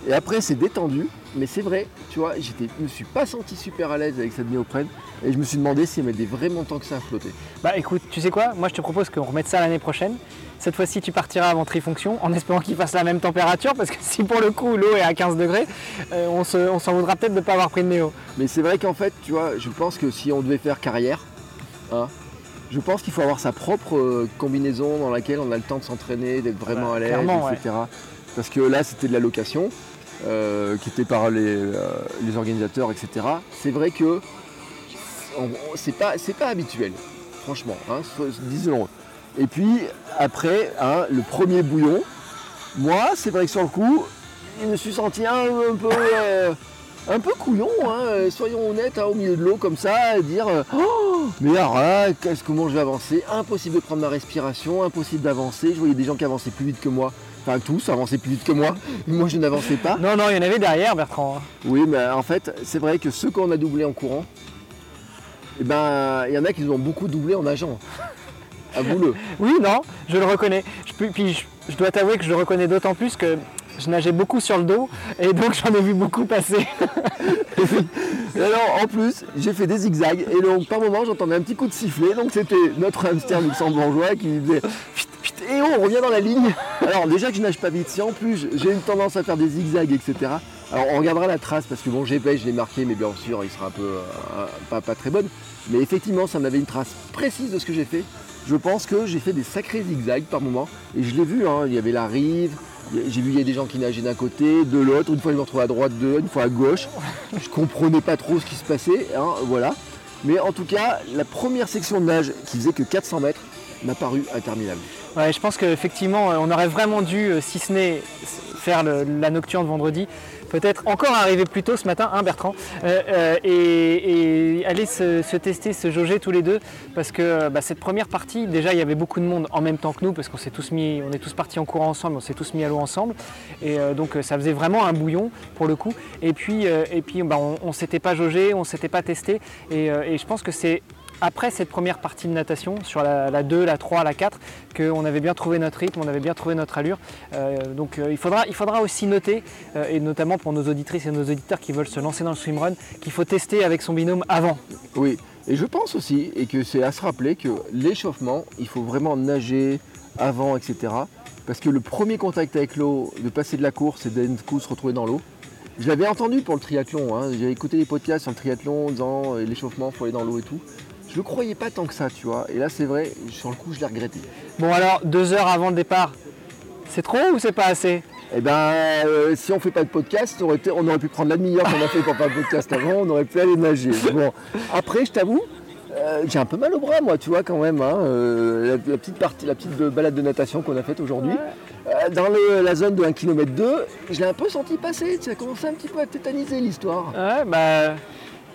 Et après, c'est détendu. Mais c'est vrai, tu vois, je me suis pas senti super à l'aise avec cette néoprène. Et je me suis demandé si elle mettait vraiment tant que ça à flotter. Bah écoute, tu sais quoi? Moi je te propose qu'on remette ça l'année prochaine. Cette fois-ci tu partiras avant trifonction en espérant qu'il fasse la même température parce que *laughs* si pour le coup l'eau est à 15 degrés, euh, on se- on s'en voudra peut-être de ne pas avoir pris de néo. Mais c'est vrai qu'en fait, tu vois, je pense que si on devait faire carrière, hein, je pense qu'il faut avoir sa propre euh, combinaison dans laquelle on a le temps de s'entraîner, d'être vraiment Bah, à l'aise, etc. Parce que là, c'était de la location, euh, qui était par les, euh, les organisateurs, etc. C'est vrai que c'est pas, pas habituel, franchement, hein, so- disons-le. Et puis après, hein, le premier bouillon, moi, c'est vrai que sur le coup, je me suis senti un, un peu, un peu couillon, hein, euh, soyons honnêtes, hein, au milieu de l'eau comme ça, à dire euh, Oh, mais alors là, qu'est-ce comment je vais avancer Impossible de prendre ma respiration, impossible d'avancer. Je voyais des gens qui avançaient plus vite que moi. Enfin tous avançaient plus vite que moi. *laughs* Moi je n'avançais pas. Non, non, il y en avait derrière Bertrand. Oui, mais en fait, c'est vrai que ceux qu'on a doublés en courant, eh ben, il y en a qui nous ont beaucoup doublé en nageant. *laughs* Avoue-le. Oui, non, je le reconnais. Je, puis je, je dois t'avouer que je le reconnais d'autant plus que je nageais beaucoup sur le dos et donc j'en ai vu beaucoup passer. *laughs* Et alors, en plus, j'ai fait des zigzags et donc par moment j'entendais un petit coup de sifflet. Donc c'était notre hamster luxembourgeois qui pfft, et on revient dans la ligne. Alors déjà que je nage pas vite, si en plus j'ai une tendance à faire des zigzags, etc. Alors on regardera la trace parce que bon GPS je l'ai marqué mais bien sûr il sera un peu pas, pas très bonne. Mais effectivement ça m'avait une trace précise de ce que j'ai fait. Je pense que j'ai fait des sacrés zigzags par moment et je l'ai vu, hein, il y avait la rive, j'ai vu il y a des gens qui nageaient d'un côté, de l'autre, une fois je me retrouvais à droite d'eux, une fois à gauche. Je comprenais pas trop ce qui se passait, hein, voilà. Mais en tout cas, la première section de nage qui faisait que 400 mètres m'a paru interminable. Ouais, je pense qu'effectivement, euh, on aurait vraiment dû, euh, si ce n'est faire la nocturne vendredi, peut-être encore arriver plus tôt ce matin, hein, Bertrand, euh, euh, et, aller se, tester, se jauger tous les deux, parce que bah, cette première partie, déjà il y avait beaucoup de monde en même temps que nous, parce qu'on s'est tous mis, on est tous partis en courant ensemble, on s'est tous mis à l'eau ensemble, et euh, donc ça faisait vraiment un bouillon pour le coup. Et puis, bah, on, on s'était pas jaugé, on s'était pas testé, et je pense que c'est après cette première partie de natation, sur la, la 2, la 3, la 4, qu'on avait bien trouvé notre rythme, on avait bien trouvé notre allure. Euh, donc euh, il, faudra, il faudra aussi noter, euh, et notamment pour nos auditrices et nos auditeurs qui veulent se lancer dans le swimrun, qu'il faut tester avec son binôme avant. Oui, et je pense aussi, et que c'est à se rappeler que l'échauffement, il faut vraiment nager avant, etc. Parce que le premier contact avec l'eau, de passer de la course et d'un coup se retrouver dans l'eau, je l'avais entendu pour le triathlon, hein. j'avais écouté les podcasts sur le triathlon en disant l'échauffement, il faut aller dans l'eau et tout. Je le croyais pas tant que ça, tu vois. Et là, c'est vrai, sur le coup, je l'ai regretté. Bon alors, deux heures avant le départ, c'est trop ou c'est pas assez? Eh ben, euh, si on fait pas de podcast, ça aurait été- on aurait pu prendre la demi-heure qu'on a fait pour faire le podcast avant, on aurait pu aller nager. Bon, après, je t'avoue, euh, j'ai un peu mal au bras, moi, tu vois, quand même. hein, euh, la, la petite partie, la petite balade de natation qu'on a faite aujourd'hui, dans le- la zone de 1 km 2, je l'ai un peu senti passer. Ça a commencé un petit peu à tétaniser l'histoire. Ouais, bah,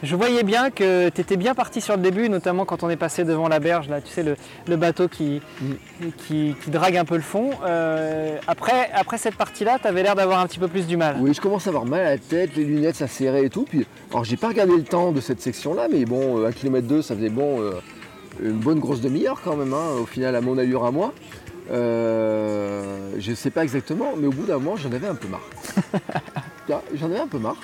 je voyais bien que tu étais bien parti sur le début, notamment quand on est passé devant la berge, là, tu sais, le, le bateau qui, qui, qui drague un peu le fond. Euh, après, après cette partie-là, tu avais l'air d'avoir un petit peu plus du mal. Oui, je commence à avoir mal à la tête, les lunettes ça serrait et tout. Puis, alors j'ai pas regardé le temps de cette section-là, mais bon, 1 km 2, ça faisait bon euh, une bonne grosse demi-heure quand même, hein, au final à mon allure à moi. Euh, je sais pas exactement, mais au bout d'un moment, j'en avais un peu marre. *laughs* J'en avais un peu marre.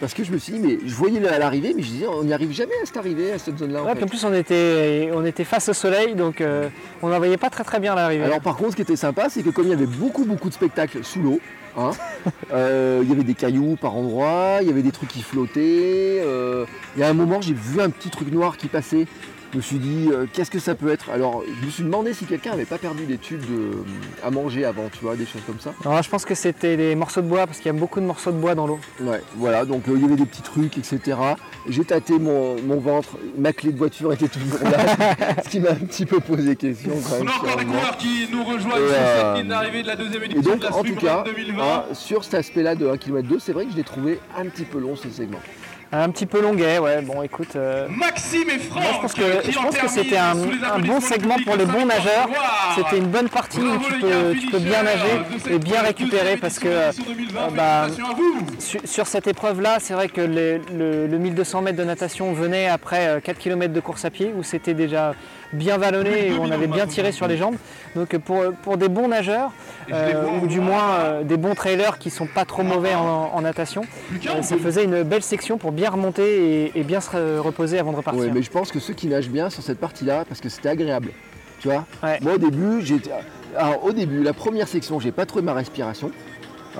Parce que je me suis dit, mais je voyais à l'arrivée, mais je disais, on n'y arrive jamais à cette arrivée, à cette zone-là. en Ouais, fait. puis en plus, on était, on était face au soleil, donc euh, on n'en voyait pas très très bien l'arrivée. Alors par contre, ce qui était sympa, c'est que comme il y avait beaucoup beaucoup de spectacles sous l'eau, hein, *laughs* euh, il y avait des cailloux par endroits, il y avait des trucs qui flottaient. euh, il y a un moment, j'ai vu un petit truc noir qui passait. Je me suis dit, euh, qu'est-ce que ça peut être? Alors, je me suis demandé si quelqu'un avait pas perdu des tubes de- à manger avant, tu vois, des choses comme ça. Non, je pense que c'était des morceaux de bois, parce qu'il y a beaucoup de morceaux de bois dans l'eau. Ouais, voilà, donc euh, il y avait des petits trucs, etc. J'ai tâté mon, mon ventre, ma clé de voiture était toujours *laughs* là, ce qui m'a un petit peu posé question quand On même. a sur encore des coureurs qui nous rejoignent sur euh, cette ligne d'arrivée de la deuxième Et édition donc, de la en tout cas, Run 2020. hein, sur cet aspect-là de 1 km 2, c'est vrai que je l'ai trouvé un petit peu long ce segment. Un petit peu longuet, ouais. Bon, écoute. euh, Maxime et Franck moi, je pense que, je pense que c'était un, un bon segment pour les bons nageurs. C'était une bonne partie où tu peux, tu peux bien nager et bien récupérer parce que euh, bah, sur, sur cette épreuve-là, c'est vrai que les- le, le 1200 mètres de natation venait après euh, 4 km de course à pied où c'était déjà bien vallonné et où on avait bien tiré sur les jambes. Donc euh, pour, pour des bons nageurs, euh, ou du moins euh, des bons trailers qui sont pas trop mauvais en, en natation, euh, ça faisait une belle section pour bien remonter et, et bien se re- reposer avant de repartir. Ouais, mais je pense que ceux qui nagent bien sur cette partie-là, parce que c'était agréable. Tu vois Ouais. Moi au début, j'étais. Alors au début, la première section, j'ai pas trouvé ma respiration.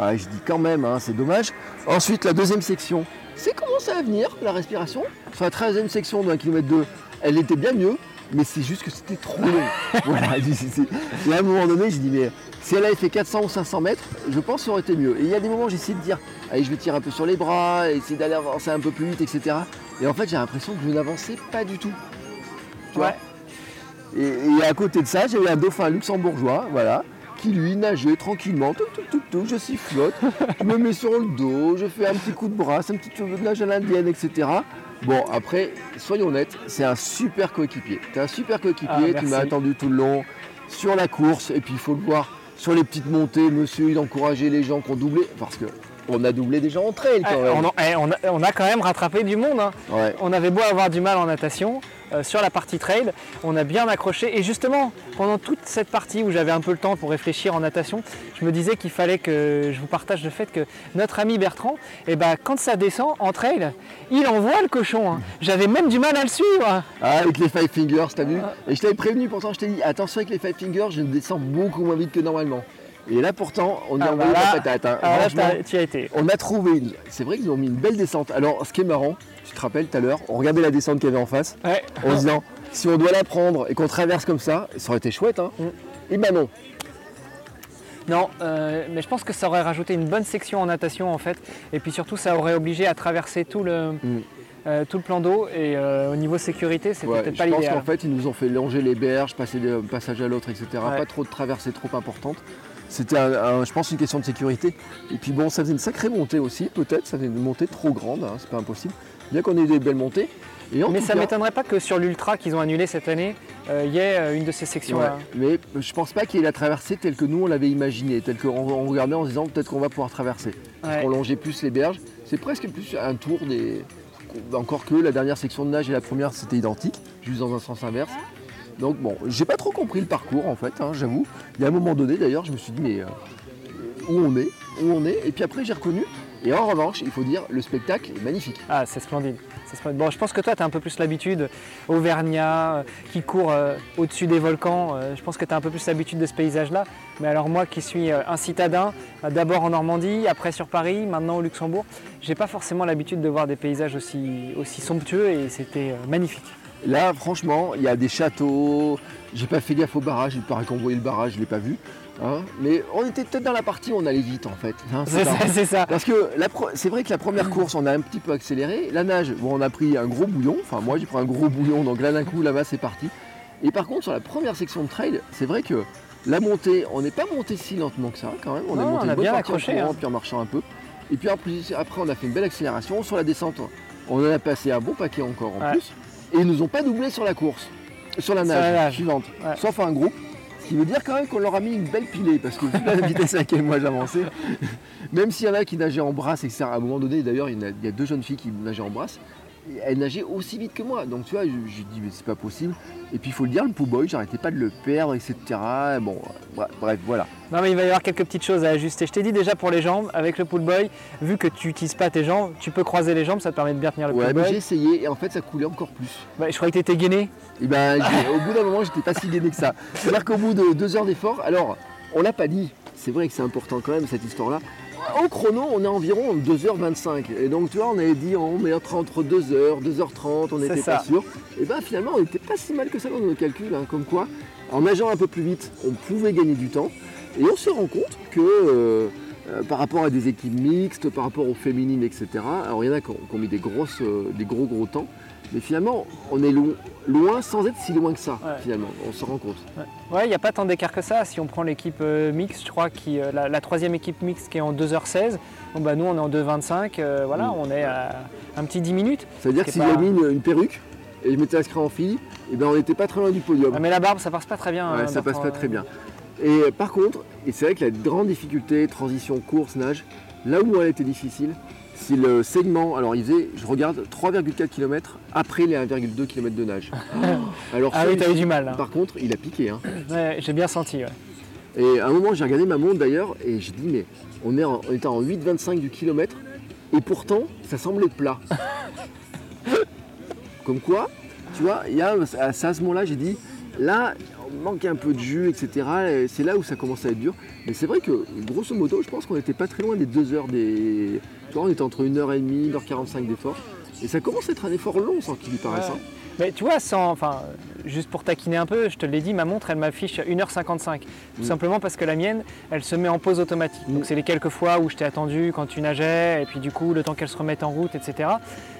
Ouais, je dis quand même, hein, c'est dommage. Ensuite, la deuxième section, c'est commencé à venir, la respiration? Sur la troisième section de 1 km 2, elle était bien mieux, mais c'est juste que c'était trop long. *laughs* voilà, *laughs* et à un moment donné, j'ai dit, mais si elle avait fait 400 ou 500 mètres, je pense que ça aurait été mieux. Et il y a des moments, j'ai essayé de dire, allez, je vais tirer un peu sur les bras, essayer d'aller avancer un peu plus vite, etc. Et en fait, j'ai l'impression que je n'avançais pas du tout. Tu vois Ouais. et, et à côté de ça, j'ai eu un dauphin luxembourgeois, voilà, qui lui nageait tranquillement, tout, tout, tout, tout, je sifflote, je me mets sur le dos, je fais un petit coup de brasse, un petit coup de nage à l'indienne, etc. Bon, après, soyons honnêtes, c'est un super coéquipier. T'es un super Ah, coéquipier, tu merci. m'as attendu tout le long, sur la course, et puis il faut le voir, sur les petites montées, monsieur, il encourageait les gens qui ont doublé, parce que on a doublé des gens en trail Eh, quand même. on, en- eh, on a, on a quand même rattrapé du monde. hein. Ouais. On avait beau avoir du mal en natation, euh, sur la partie trail, on a bien accroché. Et justement, pendant toute cette partie où j'avais un peu le temps pour réfléchir en natation, je me disais qu'il fallait que je vous partage le fait que notre ami Bertrand, eh ben, quand ça descend en trail, il envoie le cochon. hein. J'avais même du mal à le suivre. Ah, avec les Five Fingers, t'as vu Et je t'avais prévenu, pourtant je t'ai dit, attention avec les Five Fingers, je descends beaucoup moins vite que normalement. Et là pourtant, on y Ah, a envoyé bah la patate. hein. Ah, là, Franchement, t'as- tu y as été. on a trouvé une... C'est vrai qu'ils ont mis une belle descente. Alors, ce qui est marrant, tu te rappelles tout à l'heure, on regardait la descente qu'il y avait en face, Ouais. en se disant, si on doit la prendre et qu'on traverse comme ça, ça aurait été chouette, hein Mm. Et ben non. Non, euh, mais je pense que ça aurait rajouté une bonne section en natation en fait. Et puis surtout, ça aurait obligé à traverser tout le, Mm. euh, tout le plan d'eau. Et euh, au niveau sécurité, c'était Ouais, peut-être je pas pense l'idéal. qu'en fait, ils nous ont fait longer les berges, passer d'un passage à l'autre, etc. Ouais. Pas trop de traversées trop importantes. C'était, je pense, une question de sécurité. Et puis bon, ça faisait une sacrée montée aussi, peut-être. Ça faisait une montée trop grande, hein, c'est pas impossible. Bien qu'on ait eu des belles montées. Et en Mais tout ça cas- m'étonnerait pas que sur l'ultra qu'ils ont annulé cette année, euh, il y ait euh, une de ces sections-là. Ouais, mais je pense pas qu'il y ait la traversée telle que nous on l'avait imaginée, telle qu'on on regardait en se disant peut-être qu'on va pouvoir traverser. Ouais. qu'on longeait plus les berges. C'est presque plus un tour des. Encore que la dernière section de nage et la première c'était identique, juste dans un sens inverse. Donc bon, j'ai pas trop compris le parcours en fait, hein, j'avoue. Il y a un moment donné d'ailleurs, je me suis dit mais euh, où on est, où on est, et puis après j'ai reconnu. Et en revanche, il faut dire, le spectacle est magnifique. Ah, c'est splendide. Bon, je pense que toi, tu as un peu plus l'habitude, Auvergnat, euh, qui court euh, au-dessus des volcans. euh, je pense que tu as un peu plus l'habitude de ce paysage-là. Mais alors moi qui suis euh, un citadin, euh, d'abord en Normandie, après sur Paris, maintenant au Luxembourg, j'ai pas forcément l'habitude de voir des paysages aussi, aussi somptueux et c'était euh, magnifique. Là, franchement, il y a des châteaux. J'ai pas fait gaffe au barrage, il paraît qu'on voyait le barrage, je l'ai pas vu. Hein. Mais on était peut-être dans la partie où on allait vite en fait. hein, c'est ça. c'est ça. Parce que c'est vrai que la première course, on a un petit peu accéléré. La nage, bon, on a pris un gros bouillon. Enfin, moi, j'ai pris un gros bouillon. Donc là, d'un coup, là-bas, c'est parti. Et par contre, sur la première section de trail, c'est vrai que la montée, on n'est pas monté si lentement que ça, quand même. On Non, est monté on a une bien en accroché, courant, hein. puis en marchant un peu. Et puis après, on a fait une belle accélération. Sur la descente, on en a passé un bon paquet encore en Ouais. plus. Et ils nous ont pas doublé sur la course, sur la nage, la nage. suivante. Ouais. Sauf un groupe. Qui veut dire quand même qu'on leur a mis une belle pilée, parce que vu la *laughs* vitesse à laquelle moi j'avançais, même s'il y en a qui nageaient en brasse, etc. À un moment donné, d'ailleurs, il y en a- il y a deux jeunes filles qui nageaient en brasse. Et Elles nageaient aussi vite que moi. Donc tu vois, je- j'ai dit, mais c'est pas possible. Et puis il faut le dire, le Boy, j'arrêtais pas de le perdre, etc. Bon, bref, voilà. Non mais il va y avoir quelques petites choses à ajuster. Je t'ai dit déjà pour les jambes, avec le pull boy, vu que tu n'utilises pas tes jambes, tu peux croiser les jambes, ça te permet de bien tenir le Ouais, mais j'ai essayé et en fait ça coulait encore plus. Ouais, je croyais que tu étais gainé. Et ben, j'ai- au bout d'un moment, j'étais pas si gainé que ça. C'est-à-dire qu'au bout de deux heures d'effort, alors, on l'a pas dit, c'est vrai que c'est important quand même cette histoire-là. Au chrono, on est environ 2h25. Et donc, tu vois, on avait dit on met entre, entre 2h, 2h30, on n'était pas sûr. Et ben finalement, on n'était pas si mal que ça dans nos calculs, hein, comme quoi, en nageant un peu plus vite, on pouvait gagner du temps. Et on se rend compte que euh, euh, par rapport à des équipes mixtes, par rapport aux féminines, etc., alors il y en a qui ont, qui ont mis des, grosses, euh, des gros gros temps, Mais finalement, on est lo- loin sans être si loin que ça, Ouais. finalement. On se rend compte. Ouais, il n'y a pas tant d'écart que ça. Si on prend l'équipe euh, mixte, je crois, qui, euh, la, la troisième équipe mixte qui est en 2h16, bon, bah, nous on est en 2h25, euh, voilà, Mm. on est à un petit 10 minutes. Ça veut dire que si pas- j'avais mis une, une perruque et je m'étais inscrit en fille, eh ben on n'était pas très loin du podium. Ah, mais la barbe, ça passe pas très bien. Ouais, hein, ça passe pas très bien. Et par contre, et c'est vrai que la grande difficulté, transition, course, nage, là où elle était difficile, c'est le segment. Alors il faisait, je regarde, 3,4 km après les 1,2 km de nage. *laughs* Alors Ah oui, eu du mal. là. par contre, il a piqué. hein. Ouais, J'ai bien senti. ouais. Et à un moment, j'ai regardé ma montre d'ailleurs et j'ai dit, mais on, est en- on était en 8,25 du kilomètre et pourtant, ça semblait plat. *laughs* Comme quoi, tu vois, il y a, à ce moment-là, j'ai dit, là, on manque un peu de jus, etc. Et C'est là où ça commence à être dur. Mais c'est vrai que, grosso modo, je pense qu'on n'était pas très loin des deux heures des. On était entre 1h30, 1h45 d'effort. Et ça commence à être un effort long sans qu'il y paraisse. Ouais. hein. Mais tu vois, sans, enfin, juste pour taquiner un peu, je te l'ai dit, ma montre, elle m'affiche 1h55. Tout Mm. simplement parce que la mienne, elle se met en pause automatique. Mm. Donc c'est les quelques fois où je t'ai attendu quand tu nageais, et puis du coup, le temps qu'elle se remette en route, etc.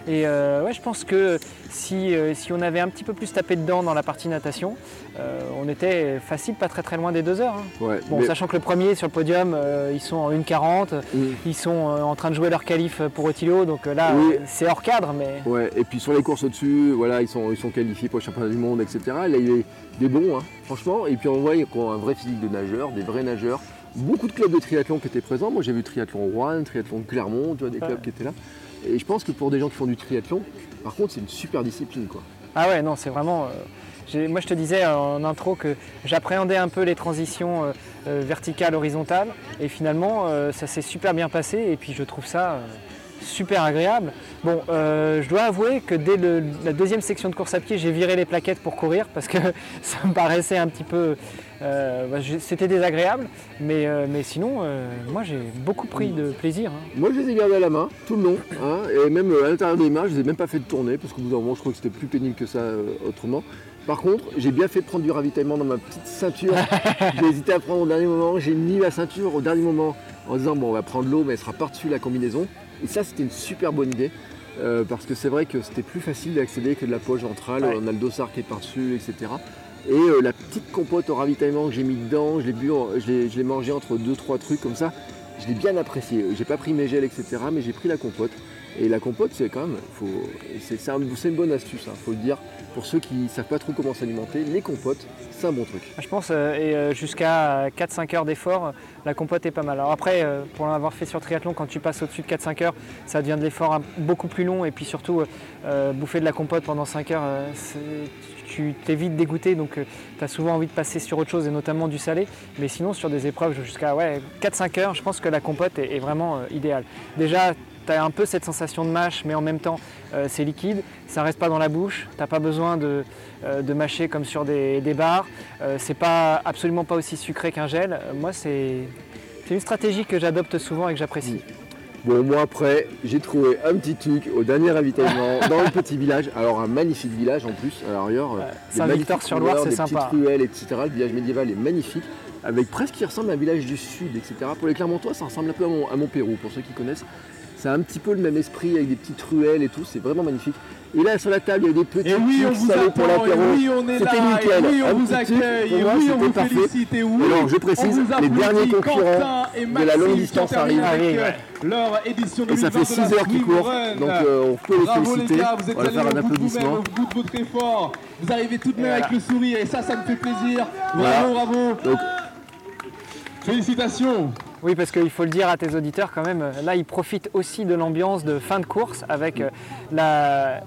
Et euh, ouais, je pense que si, euh, si on avait un petit peu plus tapé dedans dans la partie natation, euh, on était facile, pas très très loin des deux heures. hein. Ouais, Bon, mais- sachant que le premier sur le podium, ils sont en 1,40, Mm. ils sont en train de jouer leur qualif pour Otilo, donc là, Oui. c'est hors cadre, mais Ouais, et puis sur les courses au-dessus, voilà, ils sont, ils sont qualifiés pour le championnat du monde, etc. Là, il est des bons, hein, franchement. Et puis on voit qu'ils ont un vrai physique de nageurs, des vrais nageurs. Beaucoup de clubs de triathlon qui étaient présents. Moi, j'ai vu Triathlon Rouen, Triathlon Clermont, tu vois, des Ouais. clubs qui étaient là. Et je pense que pour des gens qui font du triathlon, par contre, c'est une super discipline, quoi. Ah ouais, non, c'est vraiment. euh, moi, je te disais en intro que j'appréhendais un peu les transitions euh, euh, verticales, horizontales, et finalement, ça s'est super bien passé, et puis je trouve ça super agréable. Bon, euh, je dois avouer que dès le- la deuxième section de course à pied, j'ai viré les plaquettes pour courir parce que *laughs* ça me paraissait un petit peu. euh, bah, C'était désagréable, mais, euh, mais sinon, moi, j'ai beaucoup pris de plaisir. hein. Moi, je les ai gardés à la main, tout le long. hein, et même à l'intérieur des mains, je les ai même pas fait de tourner, parce qu'au bout d'un moment, je crois que c'était plus pénible que ça autrement. Par contre, j'ai bien fait de prendre du ravitaillement dans ma petite ceinture. *laughs* j'ai hésité à prendre au dernier moment. J'ai mis la ceinture au dernier moment en disant bon, on va prendre l'eau, mais elle sera par-dessus la combinaison. Et ça, c'était une super bonne idée. euh, parce que c'est vrai que c'était plus facile d'accéder que de la poche ventrale. Ouais. On a le dossard qui est par-dessus, etc. Et euh, la petite compote au ravitaillement que j'ai mis dedans, je l'ai bu, en- je l'ai- je l'ai mangé entre deux trois trucs comme ça. Je l'ai bien apprécié. J'ai pas pris mes gels, etc. Mais j'ai pris la compote. Et la compote, c'est quand même, c'est, un- une bonne astuce, il faut le dire. Pour ceux qui savent pas trop comment s'alimenter, les compotes, c'est un bon truc. Je pense, euh, euh, jusqu'à 4-5 heures d'effort, la compote est pas mal. Alors après, euh, pour l'avoir fait sur triathlon, quand tu passes au-dessus de 4-5 heures, ça devient de l'effort beaucoup plus long. Et puis surtout, bouffer de la compote pendant 5 heures, tu t'es vite dégoûté. Donc tu as souvent envie de passer sur autre chose, et notamment du salé. Mais sinon, sur des épreuves jusqu'à ouais, 4-5 heures, je pense que la compote est, est vraiment idéale. Déjà, tu as un peu cette sensation de mâche, mais en même temps, euh, c'est liquide. Ça reste pas dans la bouche. Tu n'as pas besoin de, euh, de mâcher comme sur des, des bars. Euh, c'est pas absolument pas aussi sucré qu'un gel. Moi, c'est c'est une stratégie que j'adopte souvent et que j'apprécie. Bon, moi après, j'ai trouvé un petit truc au dernier ravitaillement *laughs* dans le petit village. Alors, un magnifique village en plus, à l'arrière. Saint-Victor-sur-Loire, c'est sympa. Petites ruelles, etc. Le village médiéval est magnifique. Avec presque qui ressemble à un village du sud, etc. Pour les Clermontois, ça ressemble un peu à, Mon- à Montpérou, pour ceux qui connaissent. C'est un petit peu le même esprit avec des petites ruelles et tout, c'est vraiment magnifique. Et là, sur la table, il y a des petits Et oui, on trucs vous pour attend, et l'apéro. oui, on est C'était là, nickel. et oui, Un on vous accueille, pour et moi, oui, on vous parfait. félicite, et oui. Alors, je on précise, vous les applaudit, derniers concurrents Quentin et de la longue Maxime distance qui ont terminé arrivent. euh, Leur édition Et ça 2020 fait de 6 la heures qu'ils courent, donc euh, on peut les Bravo les féliciter. gars, vous êtes on va allés faire un de applaudissement. au bout de votre effort. Vous arrivez tout de même avec le sourire et ça, ça me fait plaisir. Bravo, bravo. Félicitations. Oui, parce qu'il faut le dire à tes auditeurs quand même, là ils profitent aussi de l'ambiance de fin de course avec euh, la-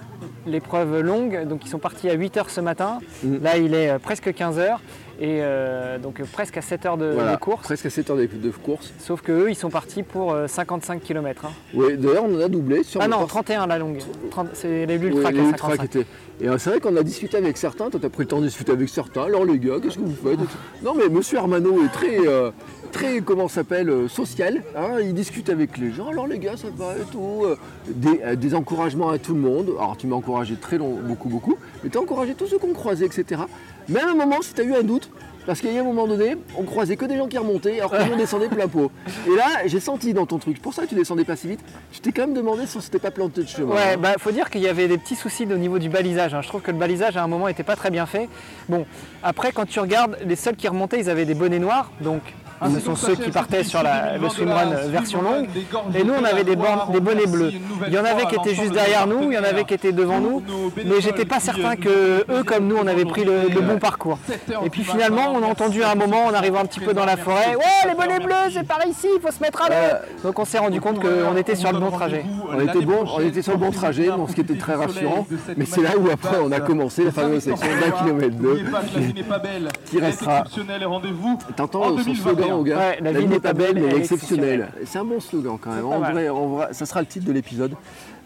l'épreuve longue. Donc ils sont partis à 8h ce matin, Mhm. là il est euh, presque 15h et euh, donc presque à 7h de, voilà, de course. presque à 7 heures de, de course. Sauf que eux ils sont partis pour euh, 55 km. Oui, d'ailleurs, on en a doublé sur Ah non, port- 31 la longue. 30 C'est les Oui, l'ultra qui les est ultras 55. qui étaient. Et c'est vrai qu'on a discuté avec certains, toi t'as pris le temps de discuter avec certains, alors les gars, qu'est-ce que vous faites? Tout. Non mais monsieur Armano est très, euh, très comment s'appelle, euh, social, hein, il discute avec les gens, alors les gars ça va et tout, euh, des, euh, des encouragements à tout le monde, alors tu m'as encouragé très long, beaucoup beaucoup, mais t'as encouragé tous ceux qu'on croisait, etc. Mais à un moment, si t'as eu un doute, Parce qu'il y a un moment donné, on croisait que des gens qui remontaient alors que nous on descendait plein pot. Et là, j'ai senti dans ton truc, pour ça que tu descendais pas si vite, je t'ai quand même demandé si on s'était pas planté de chemin. Ouais, hein. bah faut dire qu'il y avait des petits soucis au niveau du balisage. hein. Je trouve que le balisage à un moment était pas très bien fait. Bon, après quand tu regardes, les seuls qui remontaient, ils avaient des bonnets noirs, donc hein, ce sont ceux qui partaient sur la- le swimrun euh, version longue. Et nous on avait des, bornes- des bonnets bleus. Il y en avait qui étaient juste derrière nous, il y en avait qui étaient devant nous, mais j'étais pas certain que eux comme nous on avait pris le, le bon parcours. Et puis finalement on a entendu à un moment en arrivant un petit peu dans la forêt, ouais les bonnets bleus c'est par ici, il faut se mettre à l'eau. Donc on s'est rendu compte qu'on était sur le bon trajet. On était, bon, on était sur le bon trajet, donc ce qui était très rassurant. Mais c'est là où après on a commencé la fameuse section d'un kilomètre deux. La vie n'est pas belle. Qui restera- Exceptionnel et rendez-vous. T'entends En son 2021. Slogan Ouais, la vie n'est pas belle, mais elle est exceptionnelle. C'est un bon slogan quand même. En mal. vrai, en vrai, ça sera le titre de l'épisode.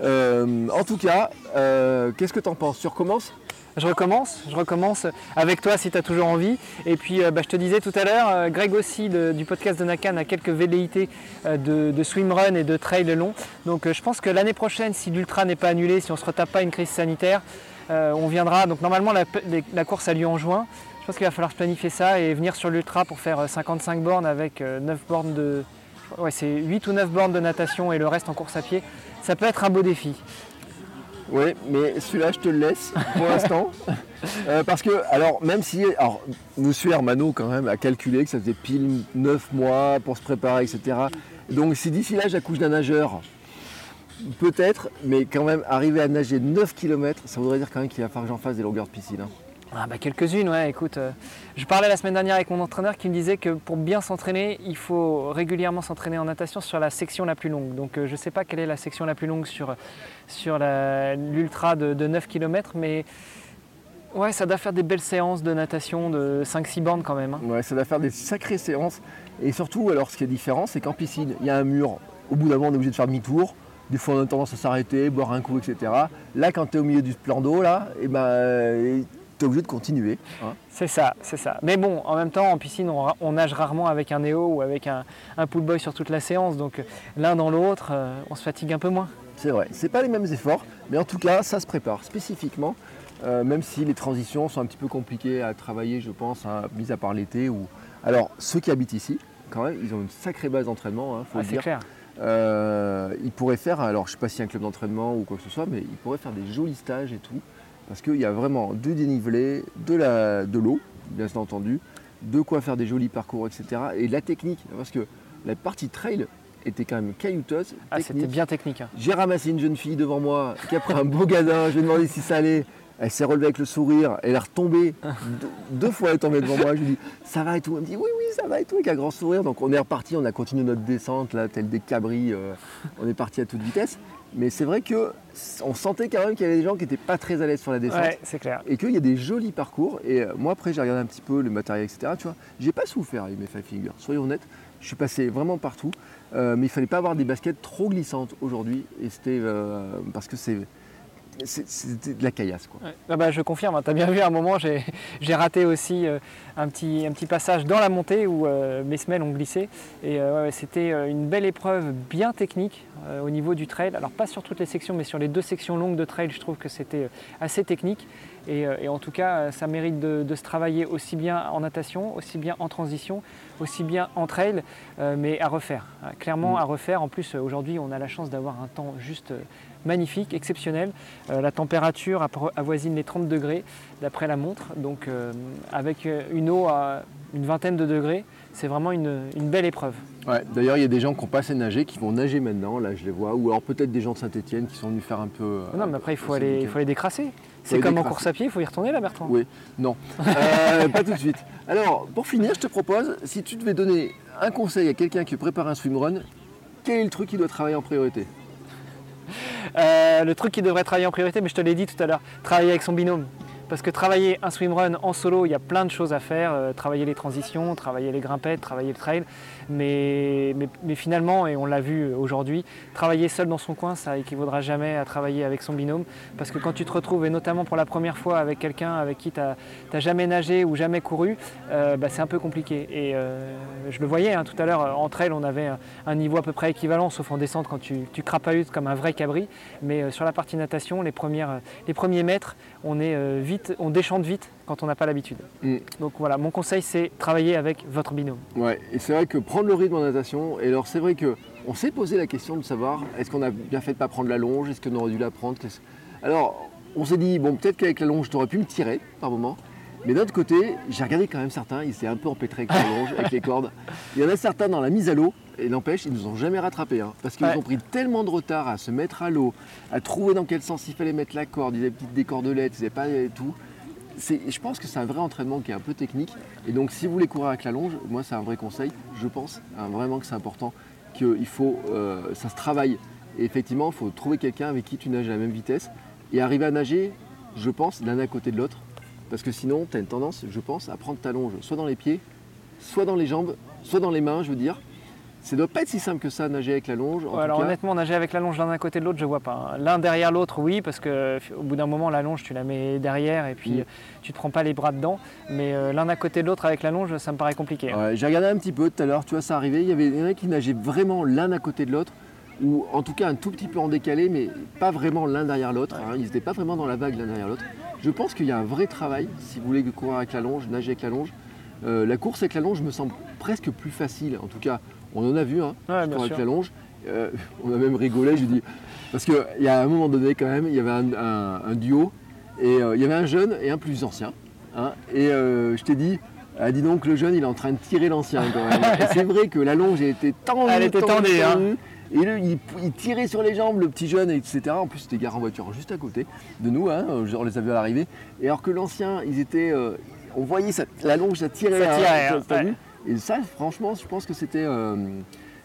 Euh, en tout cas, euh, qu'est-ce que t'en penses? Tu recommences? Je recommence, je recommence avec toi si tu as toujours envie. Et puis euh, bah, je te disais tout à l'heure, Greg aussi de- du podcast de Nakan a quelques velléités de, de swimrun et de trail long. Donc je pense que l'année prochaine, si l'ultra n'est pas annulé, si on ne se retape pas une crise sanitaire, euh, on viendra. Donc normalement la course a lieu en juin. Je pense qu'il va falloir se planifier ça et venir sur l'ultra pour faire euh, 55 bornes avec euh, 9 bornes de. Ouais, c'est 8 ou 9 bornes de natation et le reste en course à pied. Ça peut être un beau défi. Oui, mais celui-là, je te le laisse pour l'instant. *laughs* Euh, parce que, alors, même si. Alors, Monsieur Hermano, quand même, a calculé que ça faisait pile 9 mois pour se préparer, etc. Donc, si d'ici là, j'accouche d'un nageur, peut-être, mais quand même, arriver à nager 9 km, ça voudrait dire quand même qu'il va falloir que j'en fasse des longueurs de piscine. hein. Ah bah quelques-unes, ouais, écoute. euh, je parlais la semaine dernière avec mon entraîneur qui me disait que pour bien s'entraîner, il faut régulièrement s'entraîner en natation sur la section la plus longue. Donc euh, je ne sais pas quelle est la section la plus longue sur, sur l'ultra de, de 9 km, mais ouais, ça doit faire des belles séances de natation de 5-6 bornes quand même. hein. Ouais, ça va faire des sacrées séances. Et surtout, alors, ce qui est différent, c'est qu'en piscine, il y a un mur. Au bout d'un moment, on est obligé de faire demi-tour. Des fois, on a tendance à s'arrêter, boire un coup, etc. Là, quand tu es au milieu du plan d'eau, là, et ben, tu es obligé de continuer. hein. C'est ça, c'est ça. Mais bon, en même temps, en piscine, on, nage rarement avec un néo ou avec un, un pool boy sur toute la séance. Donc l'un dans l'autre, euh, on se fatigue un peu moins. C'est vrai, c'est pas les mêmes efforts, mais en tout cas, ça se prépare spécifiquement, euh, même si les transitions sont un petit peu compliquées à travailler, je pense, hein, mis à part l'été. Ou... Alors, ceux qui habitent ici, quand même, ils ont une sacrée base d'entraînement, il faut Ah, le c'est dire. clair. Euh, ils pourraient faire, alors je sais pas s'il y a un club d'entraînement ou quoi que ce soit, mais ils pourraient faire des jolis stages et tout, parce qu'il y a vraiment du dénivelé, de l'eau, bien entendu, de quoi faire des jolis parcours, etc. Et de la technique, parce que la partie trail était quand même caillouteuse. Ah, c'était bien technique. hein. J'ai ramassé une jeune fille devant moi qui a pris un beau gadin, je lui ai demandé si ça allait. Elle s'est relevée avec le sourire, elle est retombée. *laughs* deux, deux fois elle est tombée devant moi, je lui ai dit ça va et tout. Elle me dit oui, oui, ça va et tout, avec un grand sourire. Donc on est reparti, on a continué notre descente, là, tel des cabris, euh, on est parti à toute vitesse. Mais c'est vrai que on sentait quand même qu'il y avait des gens qui n'étaient pas très à l'aise sur la descente. Ouais, c'est clair. Et qu'il y a des jolis parcours. Et euh, moi, après, j'ai regardé un petit peu le matériel, etc. Tu vois, j'ai pas souffert avec mes five fingers. Soyons honnêtes, je suis passé vraiment partout. Euh, mais il fallait pas avoir des baskets trop glissantes aujourd'hui. Et c'était euh, parce que c'est- c'était de la caillasse, quoi. Ouais. Ah bah, je confirme, tu as bien vu à un moment, j'ai raté aussi euh, un, petit, un petit passage dans la montée où euh, mes semelles ont glissé. Et euh, ouais, c'était une belle épreuve bien technique au niveau du trail. Alors pas sur toutes les sections, mais sur les deux sections longues de trail, je trouve que c'était assez technique. Et, et en tout cas, ça mérite de, de se travailler aussi bien en natation, aussi bien en transition, aussi bien en trail, mais à refaire. hein. Clairement Mm. à refaire. En plus, aujourd'hui, on a la chance d'avoir un temps juste magnifique, exceptionnel. Euh, la température avoisine les 30 degrés d'après la montre. Donc euh, avec euh, une eau à une vingtaine de degrés, c'est vraiment une, une belle épreuve. Ouais, D'ailleurs, il y a des gens qui ont pas assez nagé, qui vont nager maintenant, là je les vois. Ou alors peut-être des gens de Saint-Etienne qui sont venus faire un peu. non, mais après, il faut, aller, il week-end. faut aller décrasser. C'est comme en course à pied, il faut y retourner là, Bertrand. Oui, non. Euh, pas tout de suite. Alors, pour finir, je te propose, si tu devais donner un conseil à quelqu'un qui prépare un swimrun, quel est le truc qu'il doit travailler en priorité? Euh, le truc qui devrait travailler en priorité, mais je te l'ai dit tout à l'heure, travailler avec son binôme. Parce que travailler un swimrun en solo, il y a plein de choses à faire. euh, travailler les transitions, travailler les grimpettes, travailler le trail. Mais, finalement, et on l'a vu aujourd'hui, travailler seul dans son coin, ça équivaudra jamais à travailler avec son binôme. Parce que quand tu te retrouves, et notamment pour la première fois avec quelqu'un avec qui tu n'as jamais nagé ou jamais couru, euh, bah, c'est un peu compliqué. Et euh, je le voyais hein, tout à l'heure, en trail, on avait un, niveau à peu près équivalent, sauf en descente quand tu, tu crapahutes comme un vrai cabri. Mais sur la partie natation, les, les premiers mètres, on est vite vite, on déchante vite quand on n'a pas l'habitude. Mm. Donc voilà, mon conseil c'est travailler avec votre binôme. Ouais, et c'est vrai que prendre le rythme en natation, et alors c'est vrai que on s'est posé la question de savoir est-ce qu'on a bien fait de pas prendre la longe, est-ce qu'on aurait dû la prendre Alors on s'est dit bon peut-être qu'avec la longe t'aurais pu me tirer par moment, mais d'un autre côté j'ai regardé quand même certains, ils étaient un peu empêtrés avec la longe, avec les cordes. Il y en a certains dans la mise à l'eau, et n'empêche ils nous ont jamais rattrapés, hein, parce qu'ils Ouais. ont pris tellement de retard à se mettre à l'eau, à trouver dans quel sens il fallait mettre la corde, ils avaient petites des cordelettes, ils n'avaient pas tout. Je pense que c'est un vrai entraînement qui est un peu technique. Et donc, si vous voulez courir avec la longe, moi, c'est un vrai conseil. Je pense hein, vraiment que c'est important, qu'il faut, euh, ça se travaille. Et effectivement, il faut trouver quelqu'un avec qui tu nages à la même vitesse et arriver à nager, je pense, l'un à côté de l'autre. Parce que sinon, tu as une tendance, je pense, à prendre ta longe soit dans les pieds, soit dans les jambes, soit dans les mains, je veux dire. Ça doit pas être si simple que ça, nager avec la longe. En Ouais, tout alors cas. honnêtement, nager avec la longe l'un à côté de l'autre, je vois pas. hein. L'un derrière l'autre, oui, parce que au bout d'un moment, la longe, tu la mets derrière et puis Mm. euh, tu te prends pas les bras dedans. Mais euh, l'un à côté de l'autre avec la longe, ça me paraît compliqué. hein. Ouais, j'ai regardé un petit peu tout à l'heure, tu vois, ça arrivait. Il y avait a qui nageaient vraiment l'un à côté de l'autre, ou en tout cas un tout petit peu en décalé, mais pas vraiment l'un derrière l'autre. hein. Ils n'étaient pas vraiment dans la vague l'un derrière l'autre. Je pense qu'il y a un vrai travail, si vous voulez courir avec la longe, nager avec la longe. Euh, la course avec la longe me semble presque plus facile. En tout cas, on en a vu, hein, Ouais, avec sûr. la longe. Euh, on a même rigolé, je dis. Parce qu'il y a un moment donné, quand même, il y avait un, un- un duo, et euh, il y avait un jeune et un plus ancien. hein, et je t'ai dit, ah, dis donc, le jeune, il est en train de tirer l'ancien quand même. *laughs* Et c'est vrai que la longe elle était tendue. Elle était tendue, hein. tendue. Et lui, il, il tirait sur les jambes, le petit jeune, etc. En plus, c'était garé en voiture juste à côté de nous, hein, on les a vus à l'arrivée. Et alors que l'ancien, ils étaient. euh, on voyait ça, la longe, ça tirait. Ça hein, tirait, hein, ouais. Et ça, franchement, je pense que c'était. euh,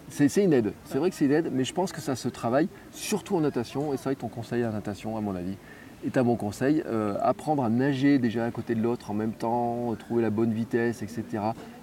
c'est une aide. C'est vrai que c'est une aide, mais je pense que ça se travaille, surtout en natation. Et c'est vrai que ton conseil en natation, à mon avis, est un bon conseil. Euh, apprendre à nager déjà à côté de l'autre en même temps, trouver la bonne vitesse, etc.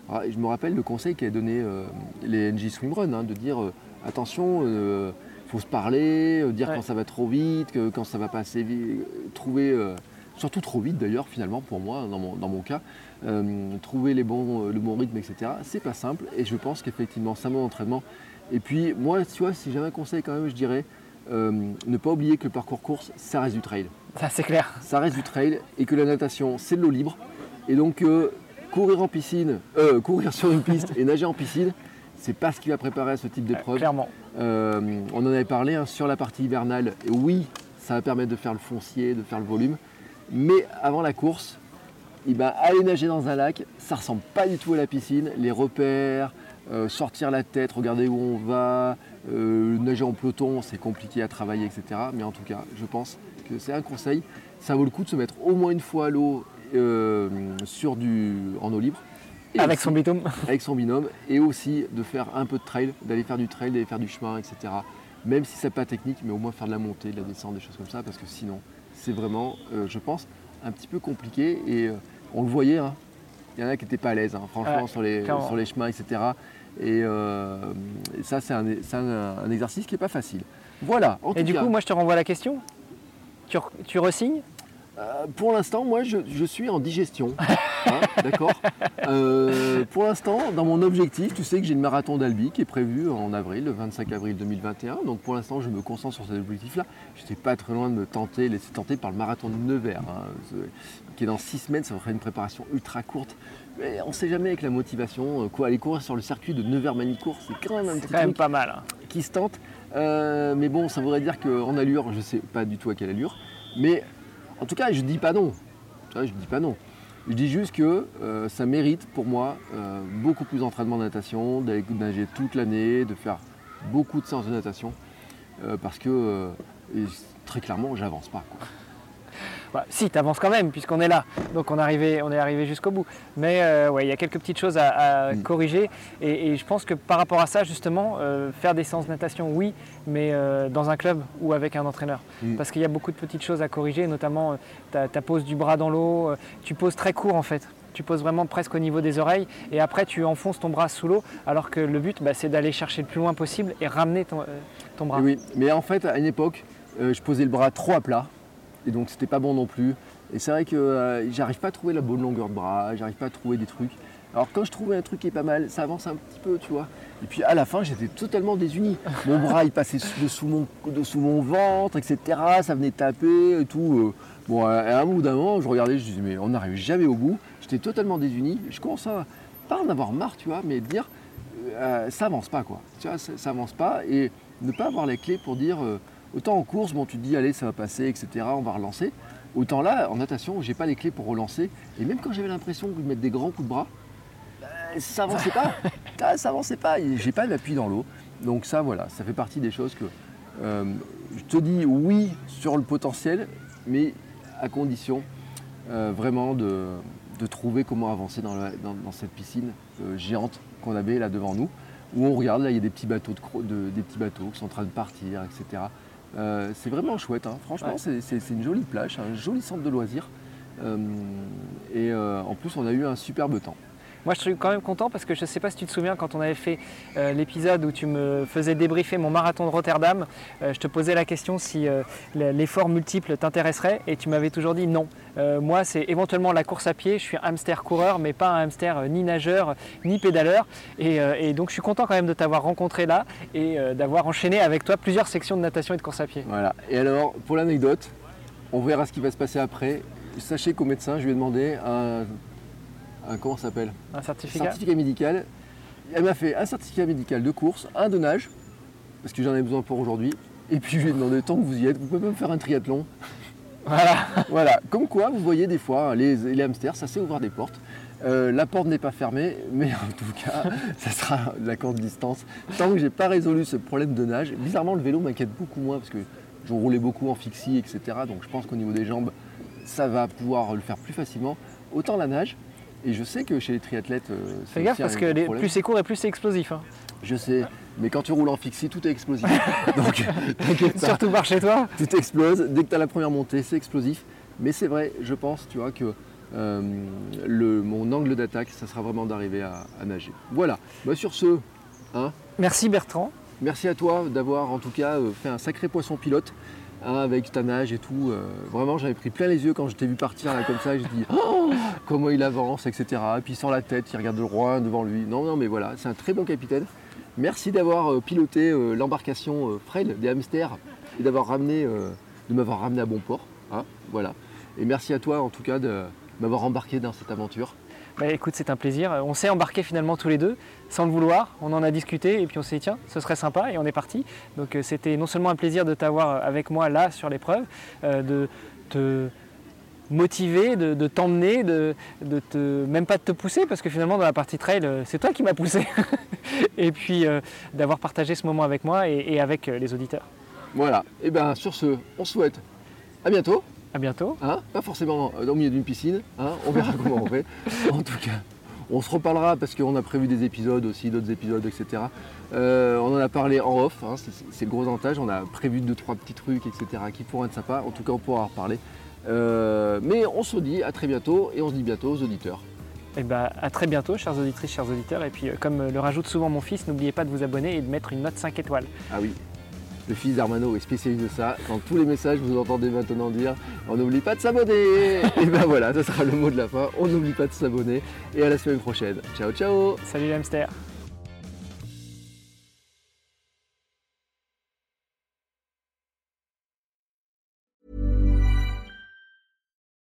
Alors, je me rappelle le conseil qu'a donné euh, les NJ Swimrun, hein, de dire euh, attention, il faut se parler, euh, dire Ouais. quand ça va trop vite, que quand ça va pas assez vite, euh, trouver, euh, surtout trop vite d'ailleurs finalement pour moi, dans mon, dans mon cas, euh, trouver les bons, euh, le bon rythme, etc. C'est pas simple et je pense qu'effectivement c'est un bon entraînement. Et puis moi, tu vois, si j'avais un conseil quand même, je dirais euh, ne pas oublier que le parcours course, ça reste du trail Ça c'est clair. ça reste du trail et que la natation c'est de l'eau libre. Et donc euh, courir en piscine, euh, courir sur une piste et nager en piscine, c'est pas ce qui va préparer à ce type d'épreuve. clairement. Euh, on en avait parlé hein, sur la partie hivernale. Oui, ça va permettre de faire le foncier, de faire le volume. Mais avant la course, eh ben, aller nager dans un lac, ça ressemble pas du tout à la piscine. Les repères, euh, sortir la tête, regarder où on va, euh, nager en peloton, c'est compliqué à travailler, etc. Mais en tout cas, je pense que c'est un conseil. Ça vaut le coup de se mettre au moins une fois à l'eau euh, sur du, en eau libre. Et Avec aussi- son binôme. avec son binôme et aussi de faire un peu de trail, d'aller faire du trail, d'aller faire du chemin, etc. Même si c'est pas technique, mais au moins faire de la montée, de la descente, des choses comme ça, parce que sinon, c'est vraiment, euh, je pense, un petit peu compliqué. Et euh, on le voyait, hein. il y en a qui n'étaient pas à l'aise, hein, franchement, Ouais, sur, les, clairement. sur les chemins, etc. Et, euh, et ça, c'est un, c'est un- un exercice qui n'est pas facile. Voilà, en Et tout du cas, coup, moi je te renvoie la question. Tu, re- tu resignes? Euh, pour l'instant, moi, je, je suis en digestion. *laughs* Hein, D'accord Euh, Pour l'instant, dans mon objectif, tu sais que j'ai le marathon d'Albi qui est prévu en avril, le 25 avril 2021. Donc pour l'instant, je me concentre sur cet objectif-là. Je n'étais pas très loin de me tenter, laisser tenter par le marathon de Nevers, hein, qui est dans six semaines. Ça ferait une préparation ultra courte. Mais on ne sait jamais avec la motivation. euh, Quoi, aller courir sur le circuit de Nevers-Manicourt, c'est quand même un C'est petit quand même truc pas mal. hein. qui se tente. Euh, mais bon, ça voudrait dire qu'en allure, je ne sais pas du tout à quelle allure. Mais en tout cas, je dis pas non. Je dis pas non. Je dis juste que euh, ça mérite pour moi euh, beaucoup plus d'entraînement de natation, d'aller nager toute l'année, de faire beaucoup de séances de natation. euh, parce que très clairement, j'avance pas. Bah, si, tu avances quand même, puisqu'on est là. Donc on est arrivé, on est arrivé jusqu'au bout. Mais euh, ouais, il y a quelques petites choses à, à Mm. corriger. Et, et je pense que par rapport à ça, justement, euh, faire des séances de natation, oui, mais euh, dans un club ou avec un entraîneur. Mm. Parce qu'il y a beaucoup de petites choses à corriger, notamment ta, ta pose du bras dans l'eau. tu poses très court en fait. Tu poses vraiment presque au niveau des oreilles et après tu enfonces ton bras sous l'eau alors que le but bah, c'est d'aller chercher le plus loin possible et ramener ton, euh, ton bras. Oui, mais en fait, à une époque, euh, je posais le bras trop à plat, et donc c'était pas bon non plus. Et c'est vrai que euh, j'arrive pas à trouver la bonne longueur de bras, j'arrive pas à trouver des trucs. Alors quand je trouvais un truc qui est pas mal, ça avance un petit peu, tu vois. Et puis à la fin, j'étais totalement désuni. Mon *laughs* bras, il passait dessous mon, dessous mon ventre, etc. Ça venait taper et tout. euh. Bon, à à un bout d'un moment, je regardais, je disais, mais on n'arrive jamais au bout. J'étais totalement désuni. Je commence à, pas en avoir marre, tu vois, mais de dire, euh, ça avance pas, quoi. Tu vois, ça, ça avance pas. Et ne pas avoir les clés pour dire, euh, autant en course, bon, tu te dis, allez, ça va passer, etc. On va relancer. Autant là, en natation, j'ai pas les clés pour relancer. Et même quand j'avais l'impression de mettre des grands coups de bras, bah, ça avançait pas. *laughs* Ah, ça avançait pas. J'ai pas d'appui dans l'eau. Donc ça, voilà, ça fait partie des choses que euh, je te dis oui sur le potentiel, mais à condition euh, vraiment de, de trouver comment avancer dans, la- dans- dans cette piscine euh, géante qu'on avait là devant nous, où on regarde, là il y a des petits bateaux, de, cro- de- des petits bateaux qui sont en train de partir, etc. Euh, c'est vraiment chouette, hein. franchement, Ouais. c'est- c'est c'est une jolie plage, un joli centre de loisirs. Euh, et euh, en plus, on a eu un superbe temps. Moi, je suis quand même content parce que je ne sais pas si tu te souviens quand on avait fait euh, l'épisode où tu me faisais débriefer mon marathon de Rotterdam, euh, je te posais la question si euh, l'effort multiple t'intéresserait et tu m'avais toujours dit non. Moi, c'est éventuellement la course à pied. Je suis hamster coureur, mais pas un hamster ni nageur ni pédaleur. Et, et donc, je suis content quand même de t'avoir rencontré là et d'avoir enchaîné avec toi plusieurs sections de natation et de course à pied. Voilà. Et alors, pour l'anecdote, on verra ce qui va se passer après. Sachez qu'au médecin, je lui ai demandé un, un comment ça s'appelle Un certificat. certificat médical. Elle m'a fait un certificat médical de course, un de nage, parce que j'en ai besoin pour aujourd'hui. Et puis je lui ai demandé, tant que vous y êtes, vous pouvez même faire un triathlon. Voilà. Voilà, comme quoi, vous voyez des fois, les, les hamsters, ça sait ouvrir des portes. Euh, la porte n'est pas fermée, mais en tout cas, *laughs* ça sera de la courte distance. Tant que j'ai pas résolu ce problème de nage, bizarrement, le vélo m'inquiète beaucoup moins parce que je roulais beaucoup en fixie, etc. Donc je pense qu'au niveau des jambes, ça va pouvoir le faire plus facilement. Autant la nage, et je sais que chez les triathlètes, euh, c'est Fais gaffe parce que les- plus c'est court et plus c'est explosif. hein. Je sais, mais quand tu roules en fixie, tout est explosif. *laughs* Donc, t'inquiète Surtout par chez toi. tout explose. Dès que tu as la première montée, c'est explosif. Mais c'est vrai, je pense, tu vois, que euh, le, mon angle d'attaque, ça sera vraiment d'arriver à, à nager. Voilà. Bah, sur ce, hein, Merci Bertrand. merci à toi d'avoir en tout cas euh, fait un sacré poisson pilote. Avec ta nage et tout, Euh, vraiment j'avais pris plein les yeux quand je t'ai vu partir comme ça, je dis oh, comment il avance, etc. Et puis sans la tête, il regarde le roi devant lui. Non, non, mais voilà, c'est un très bon capitaine. Merci d'avoir euh, piloté euh, l'embarcation frêle des hamsters et de m'avoir ramené à bon port. hein, voilà. Et merci à toi en tout cas de m'avoir embarqué dans cette aventure. Bah, écoute, c'est un plaisir. On s'est embarqués finalement tous les deux, sans le vouloir. On en a discuté et puis on s'est dit tiens, ce serait sympa et on est parti. Donc euh, c'était non seulement un plaisir de t'avoir avec moi là sur l'épreuve, euh, de te motiver, de, t'emmener, de, te, même pas de te pousser parce que finalement dans la partie trail, euh, c'est toi qui m'as poussé. *laughs* et puis euh, d'avoir partagé ce moment avec moi et, et avec euh, les auditeurs. Voilà. Et bien sur ce, on souhaite à bientôt. À bientôt. Hein? Pas forcément euh, au milieu d'une piscine, hein, on verra *laughs* comment on fait. En tout cas, on se reparlera parce qu'on a prévu des épisodes aussi, d'autres épisodes, etc. Euh, on en a parlé en off, hein, c'est le gros avantage. On a prévu deux, trois petits trucs, etc. qui pourront être sympas. En tout cas, on pourra en reparler. Euh, mais on se dit à très bientôt et on se dit bientôt aux auditeurs. Et bah, à très bientôt, chères auditrices, chers auditeurs. Et puis, comme le rajoute souvent mon fils, n'oubliez pas de vous abonner et de mettre une note 5 étoiles. Ah oui, le fils d'Armano est spécialiste de ça. Dans tous les messages, vous entendez maintenant dire on n'oublie pas de s'abonner. *laughs* et ben voilà, ce sera le mot de la fin. On n'oublie pas de s'abonner. Et à la semaine prochaine. Ciao, ciao Salut les